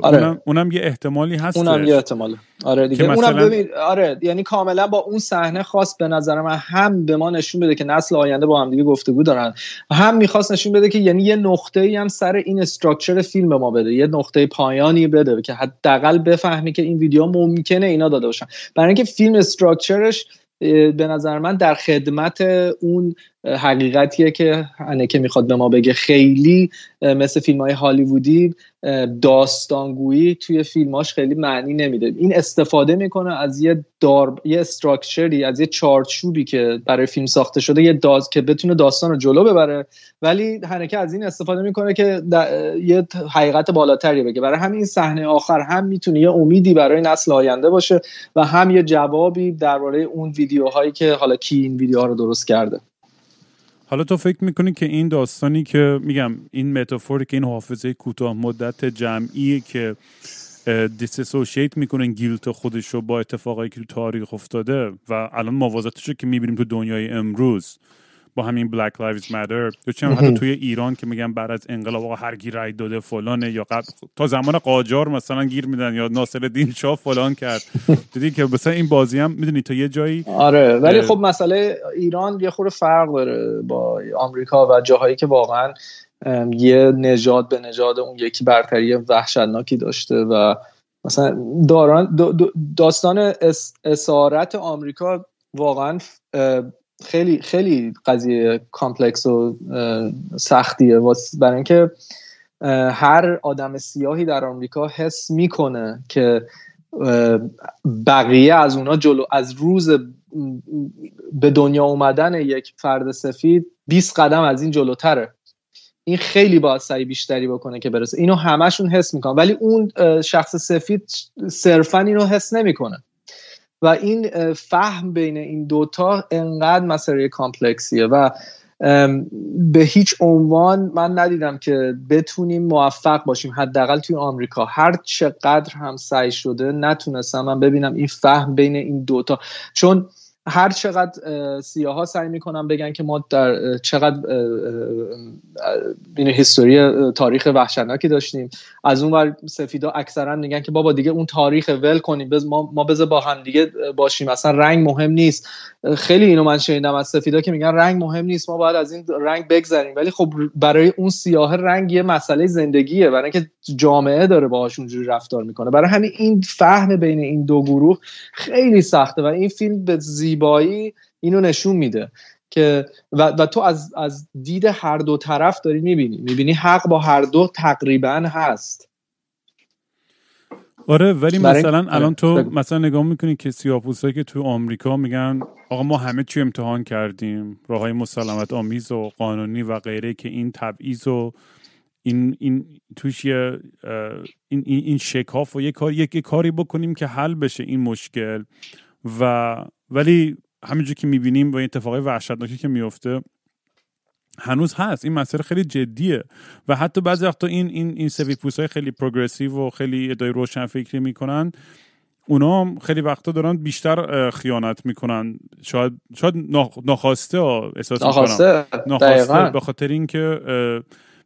آره. اونم, اونم یه احتمالی هست اونم یه احتماله. آره دیگه. مثلا... اونم ببین آره یعنی کاملا با اون صحنه خاص به نظر من هم به ما نشون بده که نسل آینده با هم دیگه گفتگو دارن. هم می‌خواست نشون بده که یعنی یه نقطه ای هم سر این استراکچر فیلم ما بده. یه نقطه پایانی بده که حداقل بفهمی که این ویدیو ممکنه اینا داده باشن. برای اینکه فیلم استراکچرش به نظر من در خدمت اون حقیقتیه که که می‌خواد به ما بگه. خیلی مثل فیلم های هالیوودی داستانگویی توی فیلماش خیلی معنی نمیده. این استفاده می‌کنه از یه دار یه استراکچری از یه چارچوبی که برای فیلم ساخته شده یه داز که بتونه داستان رو جلو ببره. ولی هنکه از این استفاده می‌کنه که یه حقیقت بالاتری بگه. برای همین صحنه آخر هم می‌تونه یه امیدی برای نسل آینده باشه و هم یه جوابی درباره اون ویدیوهایی که حالا کی این ویدیوها رو درست کرده. حالا تو فکر می‌کنی که این داستانی که میگم این متافوری که این حافظه کوتاه مدت جمعی که دیسوسییت می‌کنه گیلت خودش رو با اتفاقایی که تو تاریخ افتاده و الان موازاتش رو که می‌بینیم تو دنیای امروز با همین Black Lives Matter یا حتی توی ایران که میگن بعد از انقلاب آقا هر کی رای داده فلانه یا قبل تا زمان قاجار مثلا گیر میدن یا ناصر الدین شاه فلان کرد. [LAUGHS] دیدی که مثلا این بازی هم می‌دونی تا یه جایی آره ولی خب مسئله ایران یه خورده فرق داره با آمریکا و جاهایی که واقعا یه نژاد به نژاد اون یکی برتری وحشتناکی داشته و مثلا داران داستان اسارت آمریکا واقعا خیلی خیلی قضیه کامپلکس و سختیه. برای اینکه هر آدم سیاهی در آمریکا حس می‌کنه که بقیه از اونا جلو از روز به دنیا اومدن یک فرد سفید 20 قدم از این جلوتره. این خیلی باید سعی بیشتری بکنه که برسه. اینو همشون حس می‌کنن. ولی اون شخص سفید صرفا اینو حس نمی‌کنه. و این فهم بین این دوتا انقدر مسئله کامپلکسیه و به هیچ عنوان من ندیدم که بتونیم موفق باشیم حداقل توی آمریکا. هر چقدر هم سعی شده نتونستم من ببینم این فهم بین این دوتا. چون هر چقدر سیاها سعی می‌کنن بگن که ما در چقدر این هیستوری تاریخ وحشتناکی داشتیم. از اون ور سفیدا اکثرا میگن که بابا دیگه اون تاریخ ول کنیم ما ما بذار با هم دیگه باشیم اصلا رنگ مهم نیست. خیلی اینو من شنیدم از سفیدا که میگن رنگ مهم نیست ما باید از این رنگ بگذریم. ولی خب برای اون سیاه رنگ یه مسئله زندگیه برای اینکه جامعه داره باهاش اونجوری رفتار می‌کنه. برای همین این فهم بین این دو گروه خیلی سخته و این فیلم به زیبایی اینو نشون میده که و, و تو از, از دید هر دو طرف داری می‌بینی. می‌بینی حق با هر دو تقریبا هست. آره ولی مثلا الان تو مثلا نگاه می‌کنی که سیاپوسایی که تو آمریکا میگن آقا ما همه چی امتحان کردیم. راه های مسلمت آمیز و قانونی و غیره که این تبعیض و این این توش یه این این شکاف و یه کار یک کاری بکنیم که حل بشه این مشکل. و ولی همینجور که می‌بینیم با این اتفاقای وحشتناکی که میفته هنوز هست. این مسئله خیلی جدیه. و حتی بعضی وقتا این این این های خیلی پروگرسیو و خیلی ادعای روشن فکری می‌کنن. اونا هم خیلی وقتا دارن بیشتر خیانت می‌کنن. شاید شاید ناخواسته احساس ناخواسته؟ ناخواسته به خاطر اینکه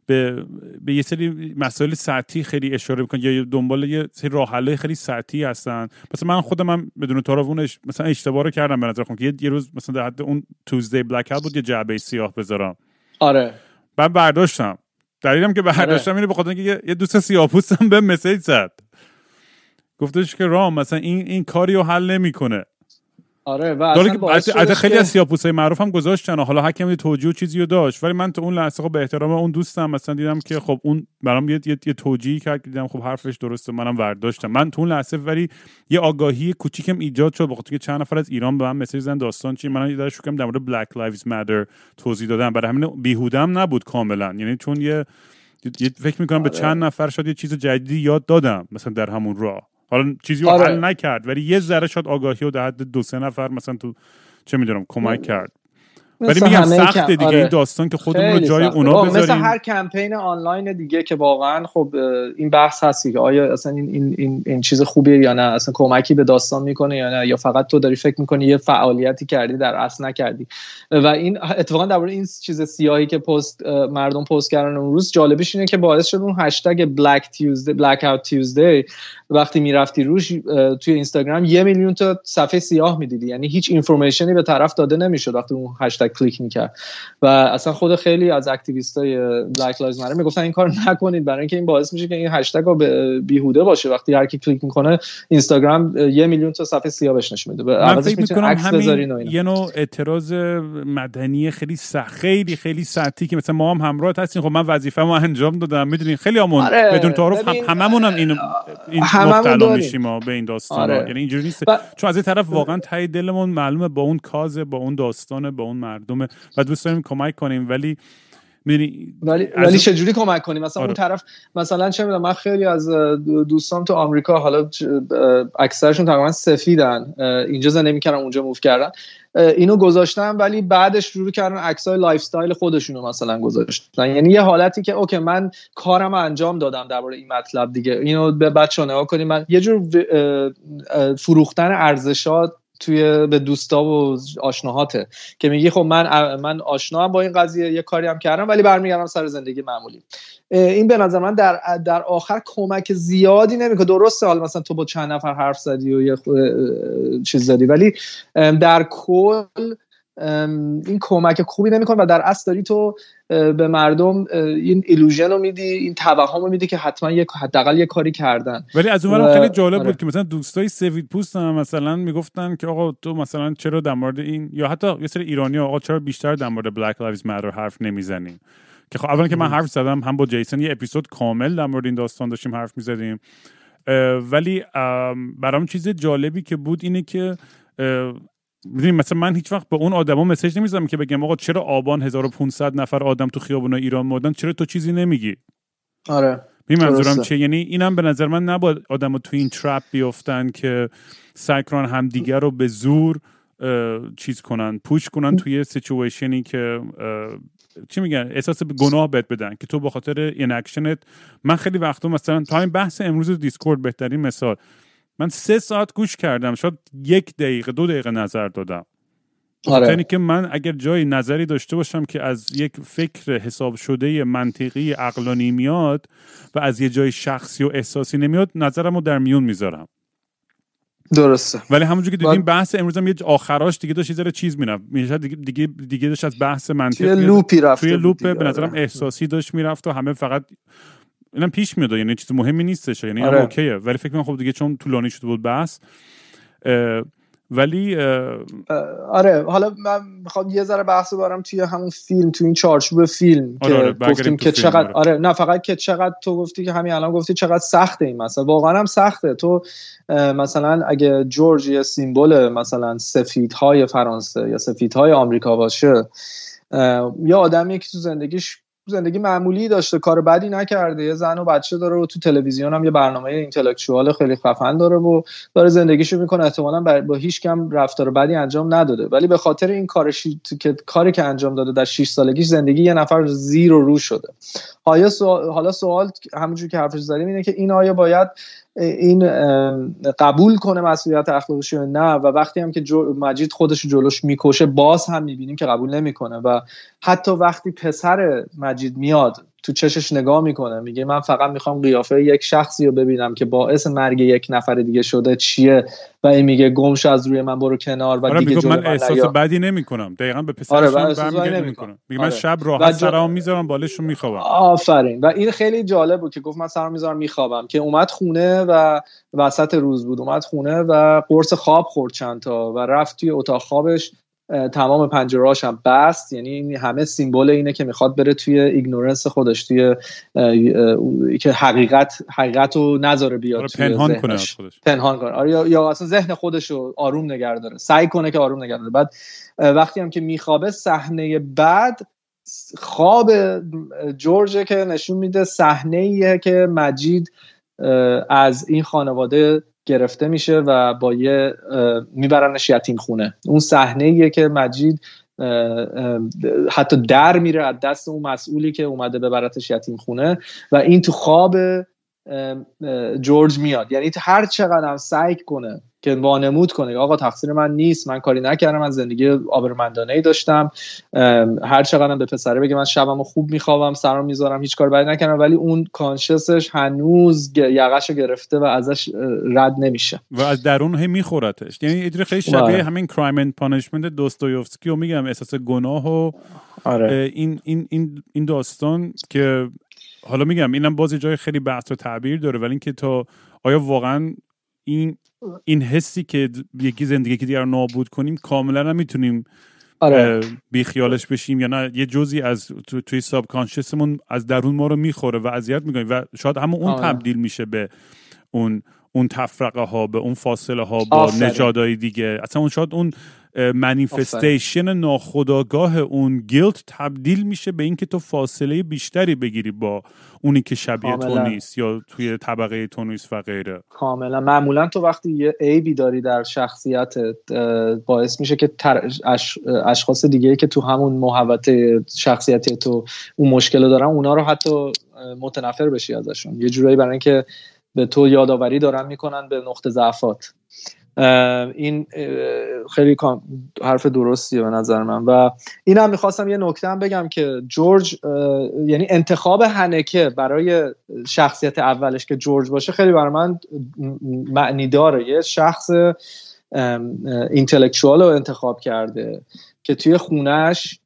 به, به یه سری مسائل سطحی خیلی اشاره می‌کنن یا دنبال یه سری راه خیلی سطحی هستن. مثلا من خودم من بدون تعارف مثلا اشتباه رو کردم به نظر که یه روز مثلا در حد اون توزدی بلک بود یه جعبه سیاه بذارم. آره. بعد برداشتم. دلیلم که برداشتم آره. اینه به خاطر اینکه یه دوست سیاه‌پوستم به مسیج زد. گفتش که رام مثلا این این کاری رو حل نمی‌کنه. آره و اصلا خیلی از سیاپوسای معروف هم گذاشتن حالا حکم توجیه و چیزی رو داشت ولی من تو اون لحظه خب به احترام اون دوستم مثلا دیدم که خب اون برام یه یه, یه توجیهی کرد دیدم خب حرفش درسته منم برداشتم من تو اون لحظه ولی یه آگاهی کوچیکم ایجاد شد بخاطر که چند نفر از ایران به من message زدن داستان چی؟ من یه شکم در مورد Black Lives Matter توضیح دادم برای همین بیهودم نبود کاملا. یعنی چون یه فکر می‌کنم به آره. چند نفر شد یه چیز جدیدی یاد دادم مثلا در همون راه. حالا چیزی رو آره. حل نکرد ولی یه ذره شاید آگاهی و در حد دو سه نفر مثلا تو چه می‌دونم کمک کرد ولی میگم سخت دیگه آره. این داستان که خودمون رو جای اونا بذاریم مثل هر کمپین آنلاین دیگه که واقعا خب این بحث هستی که آیا اصلا این, این, این, این چیز خوبیه یا نه؟ اصلا کمکی به داستان می‌کنه یا نه؟ یا فقط تو داری فکر می‌کنی یه فعالیتی کردی در اصل نکردی؟ و این اتفاقا در این چیز سیاهی که پست مردم پست کردن اون روز جالبش اینه که باعث شد اون هشتگ Black Tuesday Blackout Tuesday وقتی می‌رفتی روش توی اینستاگرام یه میلیون تا صفحه سیاه می‌دیدی. یعنی هیچ information ی به طرف داده نمی‌شد وقتی اون هشتگ کلیک می‌کرد. و اصلا خود خیلی از activist های Black Lives Matter می‌گفتن این کار نکنید برای اینکه این باعث میشه که این هشتگ ها بیهوده باشه. وقتی هر کی کلیک می‌کنه اینستاگرام یه میلیون تا صفحه سیاه بهش نشون میده. من فکر می‌کنم همین یه نوع اعتراض مدنی خیلی سخت خیلی خیلی سختی که مثلا ما هم همراه هستیم. خب من وظیفه ما انجام دادم می‌دونین؟ خیلی همون آره. بدون تعارف هم هممون هم این, این مبتلا میشیم ما به این داستان آره. یعنی اینجوری نیست. چون از این طرف واقعا ته دلمون معلومه با اون cause ه با اون داستانه با اون مردمه و دوست داریم کمک کنیم ولی ولی ولی چجوری کمک کنیم؟ مثلا آره. اون طرف مثلا چه می‌دونم من خیلی از دوستان تو آمریکا حالا اکثرشون تقریبا سفیدن اینجا زندگی می‌کردن اونجا move کردن. اینو گذاشتن ولی بعدش شروع کردن عکسای lifestyle خودشونو مثلا گذاشتن. یعنی یه حالتی که okay من کارم انجام دادم درباره این مطلب دیگه. اینو به بچه‌ها نگاه کنیم. من یه جور فروختن ارزشات توی به دوستا و آشناهاته. که میگی خب من من آشنا با این قضیه یه کاری هم کردم ولی برمیگردم سر زندگی معمولی. این به نظر من در در آخر کمک زیادی نمی‌کنه. درسته حال مثلا تو با چند نفر حرف زدی و یه چیز زدی ولی در کل این کمک خوبی نمی‌کنه و در اصل داری تو به مردم این ایلوژن رو میدی این توهم رو میدی که حتما یک حداقل یه کاری کردن. ولی از اون خیلی جالب آره. بود که مثلا دوستای سفید پوست هم مثلا می‌گفتن که آقا تو مثلا چرا در مورد این یا حتی یه سری ایرانی آقا چرا بیشتر در مورد Black Lives Matter حرف نمی‌زنیم؟ که خب اولا که من حرف زدم هم با جیسن یه اپیزود کامل در مورد این داستان داشتیم حرف می‌زدیم. ولی برام چیز جالبی که بود اینه که می‌دونی مثلا من هیچ وقت به اون آدما message نمی‌زنم که بگم آقا چرا آبان 1500 نفر آدم تو خیابون ایران مردن؟ چرا تو چیزی نمیگی؟ آره می منظورم چه یعنی اینم به نظر من نباید آدم تو این trap بیفتن که سایکران هم دیگر رو به زور چیز کنن push کنن توی situation ی که چی میگن؟ احساس گناه بهت بدن که تو به خاطر این اکشنت من خیلی وقتا مثلا تا این بحث امروز دیسکورد بهترین مثال. من سه ساعت گوش کردم شاید یک دقیقه دو دقیقه نظر دادم آره. یعنی که من اگر جای نظری داشته باشم که از یک فکر حساب شده منطقی عقلانی میاد و از یه جای شخصی و احساسی نمیاد نظرم رو در میون می‌ذارم درسته ولی همونجور که دیدیم بحث امروز هم یه آخراش دیگه داشت یه چیز می‌رفت دیگه دیگه دیگه داشت از بحث منطقی توی لوپی رفت توی لوپ به نظرم آره. احساسی داشت می‌رفت و همه فقط اینم پیش میاد یعنی چیز مهمی نیستش یعنی آره. اوکیه ولی فکر کنم خب دیگه چون طولانی شده بود بس ولی آره حالا من می‌خوام یه ذره بحث بارم توی همون فیلم توی این چارچوب فیلم آره که آره گفتیم که چقدر آره. آره. نه فقط که چقدر تو گفتی که همین الان گفتی چقدر سخته این مثلا واقعا هم سخته تو مثلا اگه جورج یه سیمبل مثلا سفیدهای فرانسه یا سفیدهای آمریکا باشه یا آدمی که تو زندگیش زندگی معمولی داشته کار بدی نکرده. یه زن و بچه داره و تو تلویزیون هم یه برنامه اینتלקچوال خیلی خفن داره و داره زندگیشو می‌کنه. احتمالا با هیچ کم رفتار بدی انجام نداده. ولی به خاطر این کارش که کاری که انجام داده در 6 سالگیش زندگی یه نفر زیر و رو شده. حالا سوال, حالا سوال همونجور که حرفش زدیم اینه که این آیا باید این قبول کنه مسئولیت اخلاقش نه و وقتی هم که مجید خودش جلوش می‌کشه باز هم می‌بینیم که قبول نمی‌کنه و حتی وقتی پسر مجید میاد تو چشش نگاه می‌کنه میگه من فقط می‌خوام قیافه یک شخصی رو ببینم که باعث مرگ یک نفر دیگه شده چیه. و این میگه گمش از روی من برو کنار و آره دیگه من, من احساس بدی نمی‌کنم. دقیقا به پسرش آره برمیگرد نمی‌کنم. میگه من آره. شب راحت سرام می‌ذارم بالش رو میخوابم. آفرین. و این خیلی جالب بود که گفت من سرم می‌ذارم میخوابم. که اومد خونه و وسط روز بود. اومد خونه و قرص خواب خورد چند تا و رفت توی اتاق خوابش. تمام پنجرهاش هم بست. یعنی این همه symbol اینه که می‌خواد بره توی ignorance خودش توی که حقیقت حقیقت رو نذاره بیاد آره پنهان کنه خودش. پنهان کنه. آره یا, اصلا ذهن خودش رو آروم نگه داره. سعی کنه که آروم نگه داره. بعد وقتی هم که میخوابه صحنه بعد خواب جورج که نشون میده صحنه ایه که مجید از این خانواده گرفته میشه و با یه میبرنش یتیم خونه. اون صحنه که مجید حتی در میره از دست اون مسئولی که اومده ببرتش یتیم خونه و این تو خواب جورج میاد یعنی هر چقدر هم سعی کنه که وانمود کنه آقا تقصیر من نیست من کاری نکردم از زندگی آبرومندانه ای داشتم هر چقدرم به پسره بگه من شبمو خوب میخوابم سرم می‌ذارم هیچ کار بدی نکردم ولی اون کانشسش هنوز یقش گرفته و ازش رد نمیشه و از درون هم میخورتش یعنی اینجوری خیلی شبیه بله. همین کرایم اند پانیشمنت دوستویفسکی و میگم احساس گناه و آره. این, این, این, این داستان که حالا میگم اینم بازی جای خیلی بحث و تعبیر داره ولی اینکه تا آیا واقعا این این حسی که یکی زندگی که دیگر نابود کنیم کاملا هم می‌تونیم آره. بیخیالش بشیم یا نه؟ یه جزی از تو، توی ساب کانشسمون از درون ما رو می‌خوره و اذیت می‌کنه و شاید همون اون تبدیل میشه به اون اون تفرقه ها به اون فاصله ها با نجادای دیگه. اصلا اون شاید اون منیفستیشن ناخداگاه اون گیلت تبدیل میشه به اینکه تو فاصله بیشتری بگیری با اونی که شبیه تو نیست یا توی طبقه تو نیست و غیره. کاملا. معمولا تو وقتی یه عیبی داری در شخصیتت باعث میشه که اشخاص دیگه که تو همون محوطه شخصیتی تو اون مشکل دارن اونا رو حتی متنفر بشی ازشون. یه جورایی برای اینکه به تو یادآوری دارن می‌کنن به نقطه ضعفات. این خیلی حرف درستیه به نظر من. و این هم می‌خواستم یه نکته هم بگم که جورج یعنی انتخاب هنکه برای شخصیت اولش که جورج باشه خیلی برای من معنی داره. یه شخص اینتלקچوال رو انتخاب کرده که توی خونش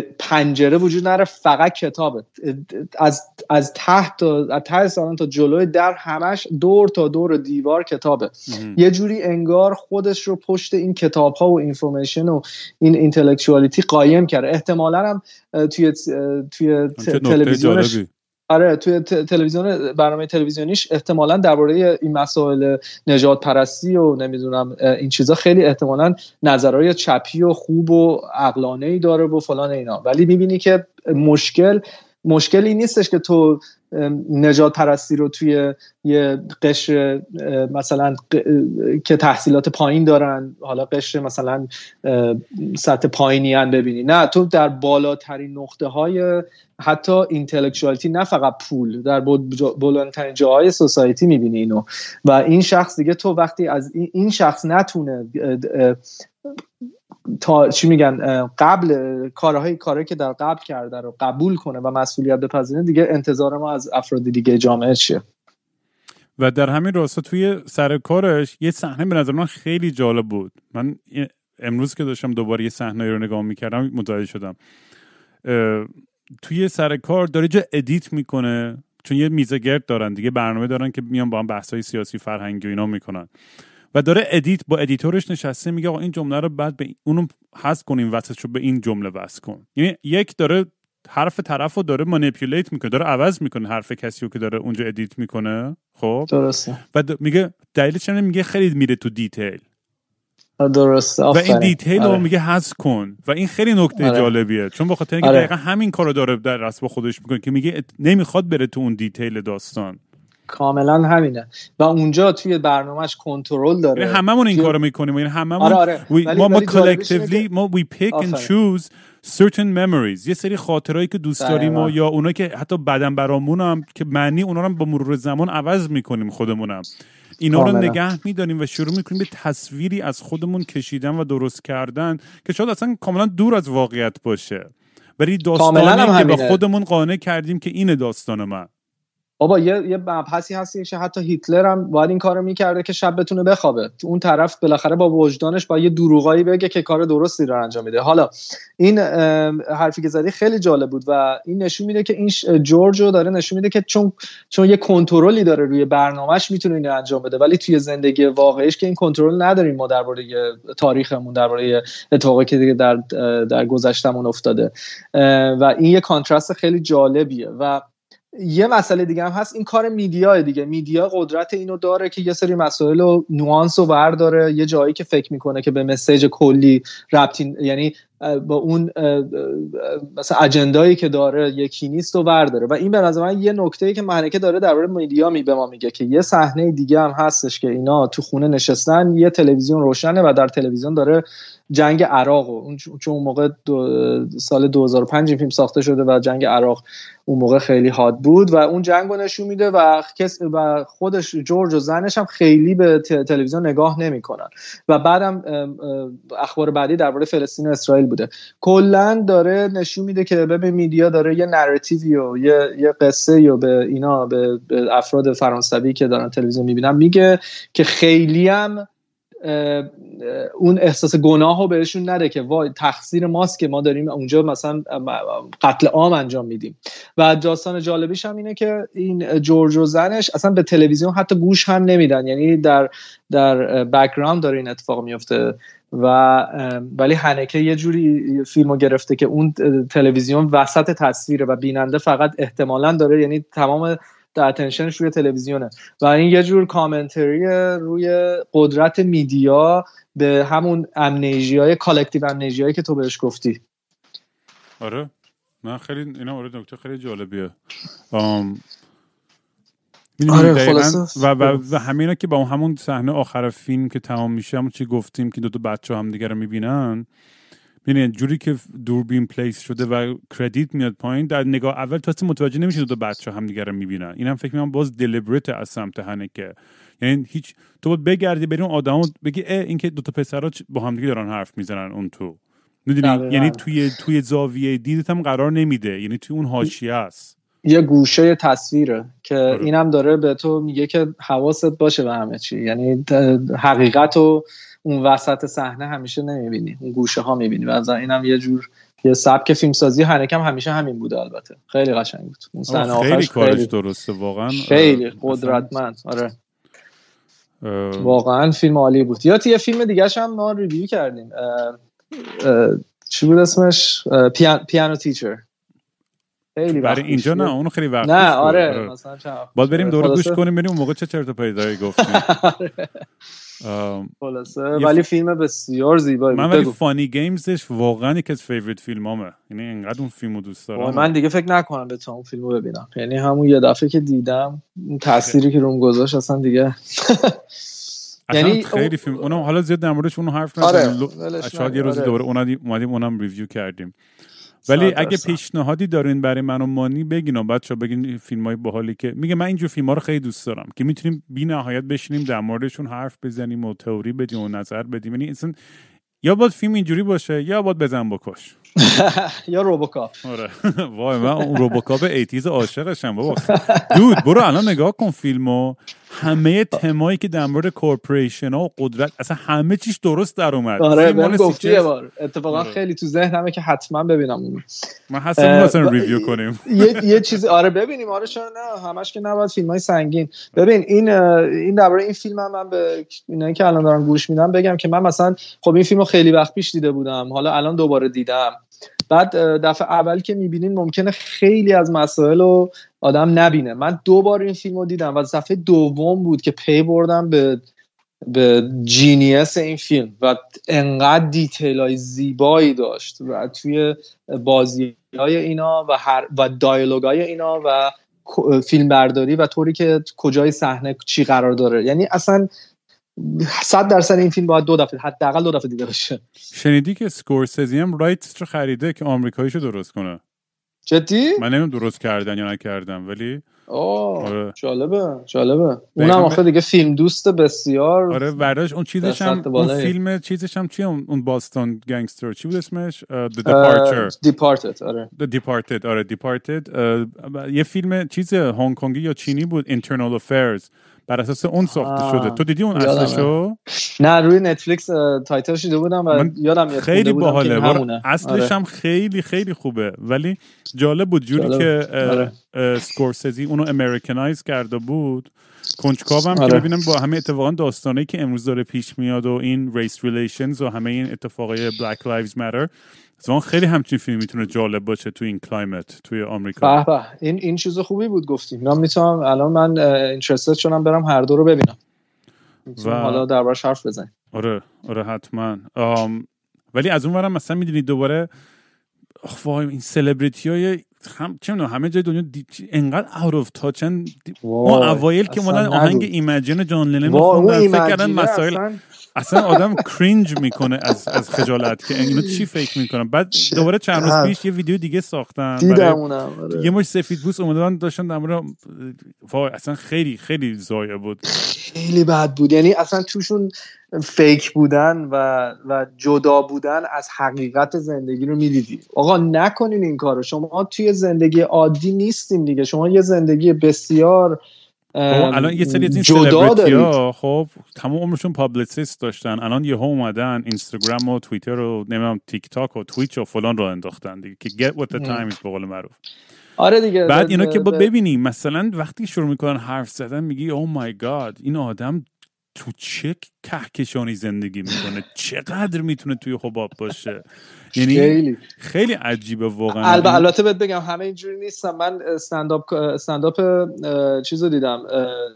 پنجره وجود نره فقط کتابه. از از تحت تا از ته سالن تا جلوی در همش دور تا دور دیوار کتابه. یه جوری انگار خودش رو پشت این کتاب ها و اینفورمیشن و این اینتלקچوالیتی قایم کرده. احتمالا هم توی توی تلویزیونش آره توی تلویزیون برنامه تلویزیونیش احتمالا درباره این مسائل نجات پرستی و نمی‌دونم این چیزا خیلی احتمالا نظرهای چپی و خوب و عقلانه ای داره و فلان اینا. ولی می‌بینی که مشکل مشکلی نیستش که تو نجات پرستی رو توی یه قشر مثلا که تحصیلات پایین دارن حالا قشر مثلا سطح پایینی هم ببینی. نه تو در بالاترین نقطه های حتی اینتלקچوالیتی نه فقط پول در بلندترین جاهای سوسایتی می‌بینی اینو. و این شخص دیگه تو وقتی از این شخص نتونه تا چی میگن قبل کارهای کارهایی که در قبل کرده رو قبول کنه و مسئولیت بپذیره دیگه انتظار ما از افراد دیگه جامعه چیه؟ و در همین راستا توی سر کارش یه صحنه به نظر من خیلی جالب بود. من امروز که داشتم دوباره یه صحنه رو نگاه می‌کردم متوجه شدم. توی سر کار داره جا edit می‌کنه چون یه میزه گرد دارن دیگه برنامه دارن که میان با هم بحثای سیاسی فرهنگی و اینا می‌کنن. و داره edit با editor ش نشسته میگه آقا این جمله رو بعد به اونو حذف کنیم رو به این جمله وصل کن. یعنی یک داره حرف طرف رو داره manipulate می‌کنه داره عوض می‌کنه حرف کسی رو که داره اونجا edit می‌کنه خب؟ درسته. و میگه دلیلش میگه خیلی میره تو detail درسته. و این detail رو آره. میگه حذف کن. و این خیلی نکته آره. جالبیه چون بخاطر اینکه آره. دقیقا همین کارو داره در رس با خودش می‌کنه که میگه نمی‌خواد بره تو اون detail داستان. کاملا همینه. و اونجا توی برنامهش کنترل داره. یعنی هممون این کارو می‌کنیم. یعنی هممون آره آره. ما ما collectively ما we pick and choose certain memories. یه سری خاطرهایی که دوست داریم و. یا اونا که حتی بدن برامون هم که معنی اونا رو هم با مرور زمان عوض می‌کنیم خودمونم اینا رو. نگه میداریم و شروع می‌کنیم به تصویری از خودمون کشیدن و درست کردن که شاید اصلا کاملا دور از واقعیت باشه. ولی داستانی که به. خودمون قانع کردیم که اینه داستان من. بابا یه یه مبحثی هست که حتی هیتلر هم باید این کارو می‌کرده که شب بتونه بخوابه. اون طرف بالاخره با وجدانش با یه دروغایی بگه که کار درستی رو انجام میده. حالا این حرفی که زدی خیلی جالب بود و این نشون میده که این ش- جورج رو داره نشون میده که چون چون یه کنترلی داره روی برنامهش می‌تونه اینو انجام بده. ولی توی زندگی واقعیش که این کنترل نداریم ما درباره تاریخمون درباره اتفاقی که در در گذشتمون افتاده. و این یه کانترست خیلی جالبیه. و یه مسئله دیگه هم هست این کار میدیا دیگه. میدیا قدرت اینو داره که یه سری مسائل و نوانس رو برداره یه جایی که فکر می‌کنه که به مسیج کلی ربطین یعنی با اون مثلا اجندایی که داره یکی نیست و برداره و این به نظر من یه نکته ای که مهنکه داره درباره میدیا می به ما میگه که یه صحنه دیگه هم هستش که اینا تو خونه نشستن یه تلویزیون روشنه و در تلویزیون داره جنگ عراق و اون چون اون موقع سال 2005 این فیلم ساخته شده و جنگ عراق اون موقع خیلی حاد بود و اون جنگ رو نشون میده و کس و خودش جورج و زنش هم خیلی به تلویزیون نگاه نمی‌کنن. و بعدم اخبار بعدی درباره فلسطین و اسرائیل بوده. کلا داره نشون میده که ببین میدیا داره یه نراتیوی و یه یه قصه و به اینا به, به افراد فرانسوی که دارن تلویزیون می‌بینن میگه که خیلی هم اون احساس گناه رو بهشون نده که وای تقصیر ماست که ما داریم اونجا مثلا قتل عام انجام میدیم. و داستان جالبیش هم اینه که این جورج و زنش اصلا به تلویزیون حتی گوش هم نمیدن. یعنی در در background داره این اتفاق میفته و ولی هانکه یه جوری فیلمو گرفته که اون تلویزیون وسط تصویره و بیننده فقط احتمالا داره یعنی تمام attention ش روی تلویزیونه. و این یه جور commentary روی قدرت media به همون amnesia های collective amnesia هایی که تو بهش گفتی. آره. من خیلی اینا آره نکته خیلی جالبیه. آم... آره،. و, و, و همینا که با همون صحنه آخر فیلم که تمام میشه همون چی گفتیم که دو تا بچه هم دیگه رو می‌بینن ببینید جوری که دوربین پلیس شده و کردیت میاد پایین در نگاه اول تو اصلا متوجه نمیشه دو بچه هم دیگه رو می‌بینن. اینم فکر می‌کنم باز دلیبرت از سمت هنکه یعنی هیچ تو باید بگردی بری اون آدمو بگی اه این که دو تا پسرا با هم دیگه دارن حرف می‌زنن اون تو. می‌دونی؟ دقیقاً. یعنی توی توی زاویه دیدت هم قرار نمیده. یعنی توی اون حاشیه است. یه گوشه تصویره که آره. اینم داره به تو میگه که حواست باشه به همه چی. یعنی حقیقت اون وسط صحنه همیشه نمی‌بینی اون گوشه ها می‌بینی. و از اینم یه جور یه سبک فیلمسازی هنکم همیشه همین بوده البته. خیلی قشنگ بود. اون صحنه خیلی کارش خیلی درسته واقعا خیلی اه، قدرتمند آره. اه، واقعا فیلم عالی بود. یا یه فیلم دیگه هم ما ریویو کردیم. اه، اه، چی بود اسمش؟ اه، پیان- Piano Teacher. خیلی برای اینجا نه بود. اون خیلی وقت نه بود. آره مثلا باید بریم. دوره گوش کنیم بریم اون موقع چه چرت و پرتایی گفتیم. [LAUGHS] ام، خلاصه. ولی فیلم بسیار زیبایی من ولی Funny Games ش واقعا یکی از favorite فیلمامه. یعنی اینقدر اون فیلمو دوست دارم. من دیگه فکر نکنم به اون فیلمو ببینم. یعنی همون یه دفعه که دیدم اون تأثیری که روم گذاشت اصلا دیگه یعنی خیلی فیلم اونم حالا زیاد در موردش اونو حرف آره، نزنیم. شاید یه روزی آره. دوباره اونا اومدیم اونم review کردیم. ولی اگه. پیشنهادی دارین برای من و مانی بگین بچه بگین فیلم های باحالی که میگه من اینجور فیلم ها رو خیلی دوست دارم که می‌تونیم بی نهایت بشینیم در موردشون حرف بزنیم و تئوری بدیم و نظر بدیم. یعنی اصلا یا باید فیلم اینجوری باشه یا باید بزن بکش. [LAUGHS] یا RoboCop آره. [LAUGHS] وای من اون RoboCop eighties عاشقشم بابا. دود برو الان نگاه کن فیلمو. همه تمایی که در مورد corporation ها و قدرت اصلا همه چیش درست در اومد. آره بهم مال گفتی یه بار. اتفاقا آره. خیلی تو ذهنمه که حتما ببینم اون من اون اه، اصلا review کنیم. [LAUGHS] یه یه چیزی آره ببینیم. آره چرا نه؟ همش که نباید فیلم های سنگین. ببین این این درباره این فیلم هم من به اینایی که الان دارن گوش میدم بگم که من مثلا خب این فیلم رو خیلی وقت پیش دیده بودم. حالا الان دوباره دیدم. بعد دفعه اول که می‌بینین ممکنه خیلی از مسائل رو آدم نبینه. من دو بار این فیلم رو دیدم و دفعه دوم بود که پی بردم به به genius این فیلم و انقدر detail های زیبایی داشت و توی بازی های اینا و هر و دیالوگ های اینا و فیلم برداری و طوری که کجای صحنه چی قرار داره. یعنی اصلا صد درصد این فیلم باید دو دفعه حداقل دو دفعه دیده بشه شنیدی که سکورسزی هم رایتس رو خریده که آمریکاییشو درست کنه. جدی؟ من نمی‌دونم درست کردن یا نکردم ولی آه آره. جالبه جالبه. اونم آخه دیگه فیلم دوست بسیار. آره ورداش اون چیزش هم اون. فیلم چیزش هم چیه؟ اون باستون گنگستر چی بود اسمش؟ The Departure دیپارتد آره. The Departed آره Departed. یه فیلم چیز هنگ کنگی یا چینی بود Internal Affairs. بر اساس اون ساخته. شده تو دیدی اون. اصلشو نه روی نتفلیکس اه، title ش دیده بودم و من یادم میاد خیلی باحاله. اصلش آره. هم خیلی خیلی خوبه ولی جالب بود جوری جالب. که آره. اسکورسیزی اونو Americanize کرده بود کنجکاو هم که آره. ببینم با همه اتفاقا داستانه که امروز داره پیش میاد و این race relations و همه این اتفاقای Black Lives Matter اتفاقا خیلی همچین فیلم می‌تونه جالب باشه تو این climate توی آمریکا. به این این چیز خوبی بود گفتیم. من می‌تونم الان من interested شدم برم هر دو رو ببینم. و- حالا دربارش حرف بزنیم. آره آره حتما. آم، ولی از اون ورم مثلا می‌دونی دوباره وای این سلبریتی های هم چه می‌دونم همه جای دنیا دی... انقدر out of touch ن اون وای، اوایل که اومدن آهنگ. Imagine جان لنون میخوندن فکر کردن مسائل اصلا اصلا آدم cringe می‌کنه از از خجالت که اینو چی [LAUGHS] فکر می‌کنن بعد دوباره چند روز. پیش یه ویدیو دیگه ساختن دیدم برای اونم آره. یه مشت سفید پوست اومدن داشتن در مورد اصلا خیلی خیلی ضایع بود خیلی بد بود یعنی اصلا توشون fake بودن و و جدا بودن از حقیقت زندگی رو می‌دیدی. آقا نکنین این کارو. شما توی زندگی عادی نیستین دیگه. شما یه زندگی بسیار ام، الان یه سری از این جدا سلبریتی دارید. ها خب تمام عمرشون publicist داشتن. الان یهو اومدن اینستاگرام و توییتر و نمی‌دونم تیک‌تاک و تویچ و فلان رو انداختن دیگه. که get with the times به قول معروف. آره دیگه. بعد اینا که با ب- ببینی مثلا وقتی شروع می‌کنن حرف زدن میگی او مای گاد این آدم تو چه کهکشانی زندگی می‌کنه؟ چقدر می‌تونه توی حباب باشه؟ یعنی خیلی. خیلی عجیبه واقعا. البته البته بهت بگم همه اینجوری نیستم من استنداپ استنداپ چیزو دیدم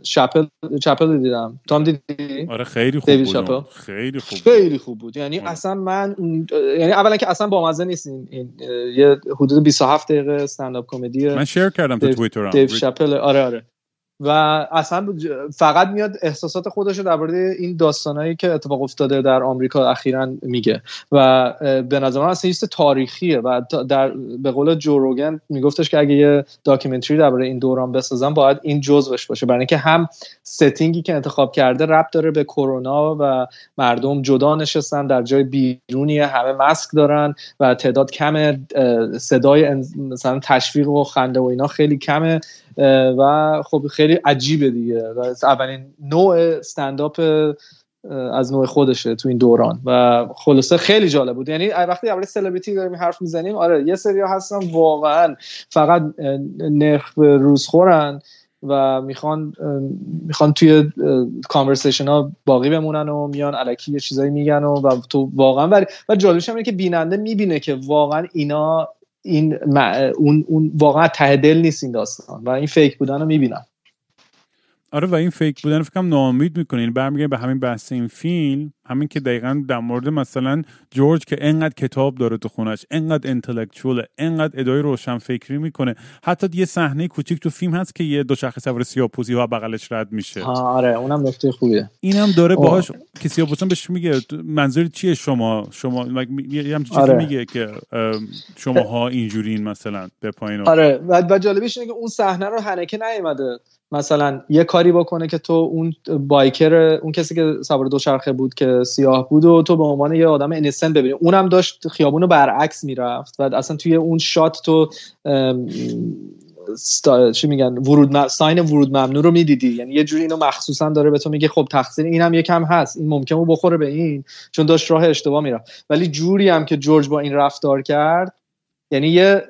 شپل چپل دیدم. تام دیدی؟ آره خیلی خوب بود. خیلی خوب بود. خیلی خوب بود. یعنی آره. اصلا من یعنی اولا که اصلا بامزه نیست این, یه حدود 27 دقیقه stand-up comedy من share کردم تو توییترم دیو شپل آره آره. و اصلا فقط میاد احساسات خودش رو درباره این داستانایی که اتفاق افتاده در آمریکا اخیرا میگه. و به نظر من اصلا تاریخیه و در به قول جو روگن میگفتش که اگه یه documentary درباره این دوران بسازم باید این جزوش باشه. برای اینکه هم setting ی که انتخاب کرده ربط داره به کرونا و مردم جدا نشستن در جای بیرونی همه ماسک دارن و تعداد اه، صدای مثلا تشویق و خنده و اینا خیلی کمه. و خب خیلی عجیبه دیگه. و اولین نوع استنداپ از نوع خودشه تو این دوران. و خلاصه خیلی جالب بود. یعنی وقتی درباره سلبریتی داریم حرف می‌زنیم آره یه سری هستن واقعا فقط نرخ روز خورن و می‌خوان می‌خوان توی کانورسیشن ها باقی بمونن و میان علکی یه چیزایی میگن و, و تو واقعا ولی و جالبش هم اینه که بیننده می‌بینه که واقعا اینا این اون اون واقعا ته دل نیست این داستان. و این فیک بودن رو می‌بینم. آره و این فیک بودن فکرم ناامید می‌کنه. این برمیگرده به همین بحث این فیلم همین که دقیقا در مورد مثلا جورج که انقدر کتاب داره تو خونش انقدر انتלקچوله انقدر ادای روشن فکری می‌کنه. حتی یه صحنه کوچیک تو فیلم هست که یه دوچرخه سوار سیاپوسی ها بغلش رد میشه. آره اونم نکته خوبیه. اینم داره. باهاش که سیاپوسان بهش میگه منظور چیه شما؟ شما یه چیزی آره. میگه که شماها اینجورین مثلا به پایین آره و جالبیش اینه که اون صحنه رو هنکه نیومده. مثلا یه کاری بکنه که تو اون بایکر اون کسی که سوار دوچرخه بود که سیاه بود و تو به عنوان یه آدم انسن ببینی اونم داشت خیابون رو برعکس می‌رفت و اصلا توی اون شات تو. چی میگن ورود م... ساین ورود ممنوع رو می‌دیدی یعنی یه جوری اینو مخصوصا داره به تو میگه خب تقصیر اینم یکم هست این ممکنه بخوره به این چون داشت راه اشتباه می‌رفت ولی جوری هم که جورج با این رفتار کرد یعنی یه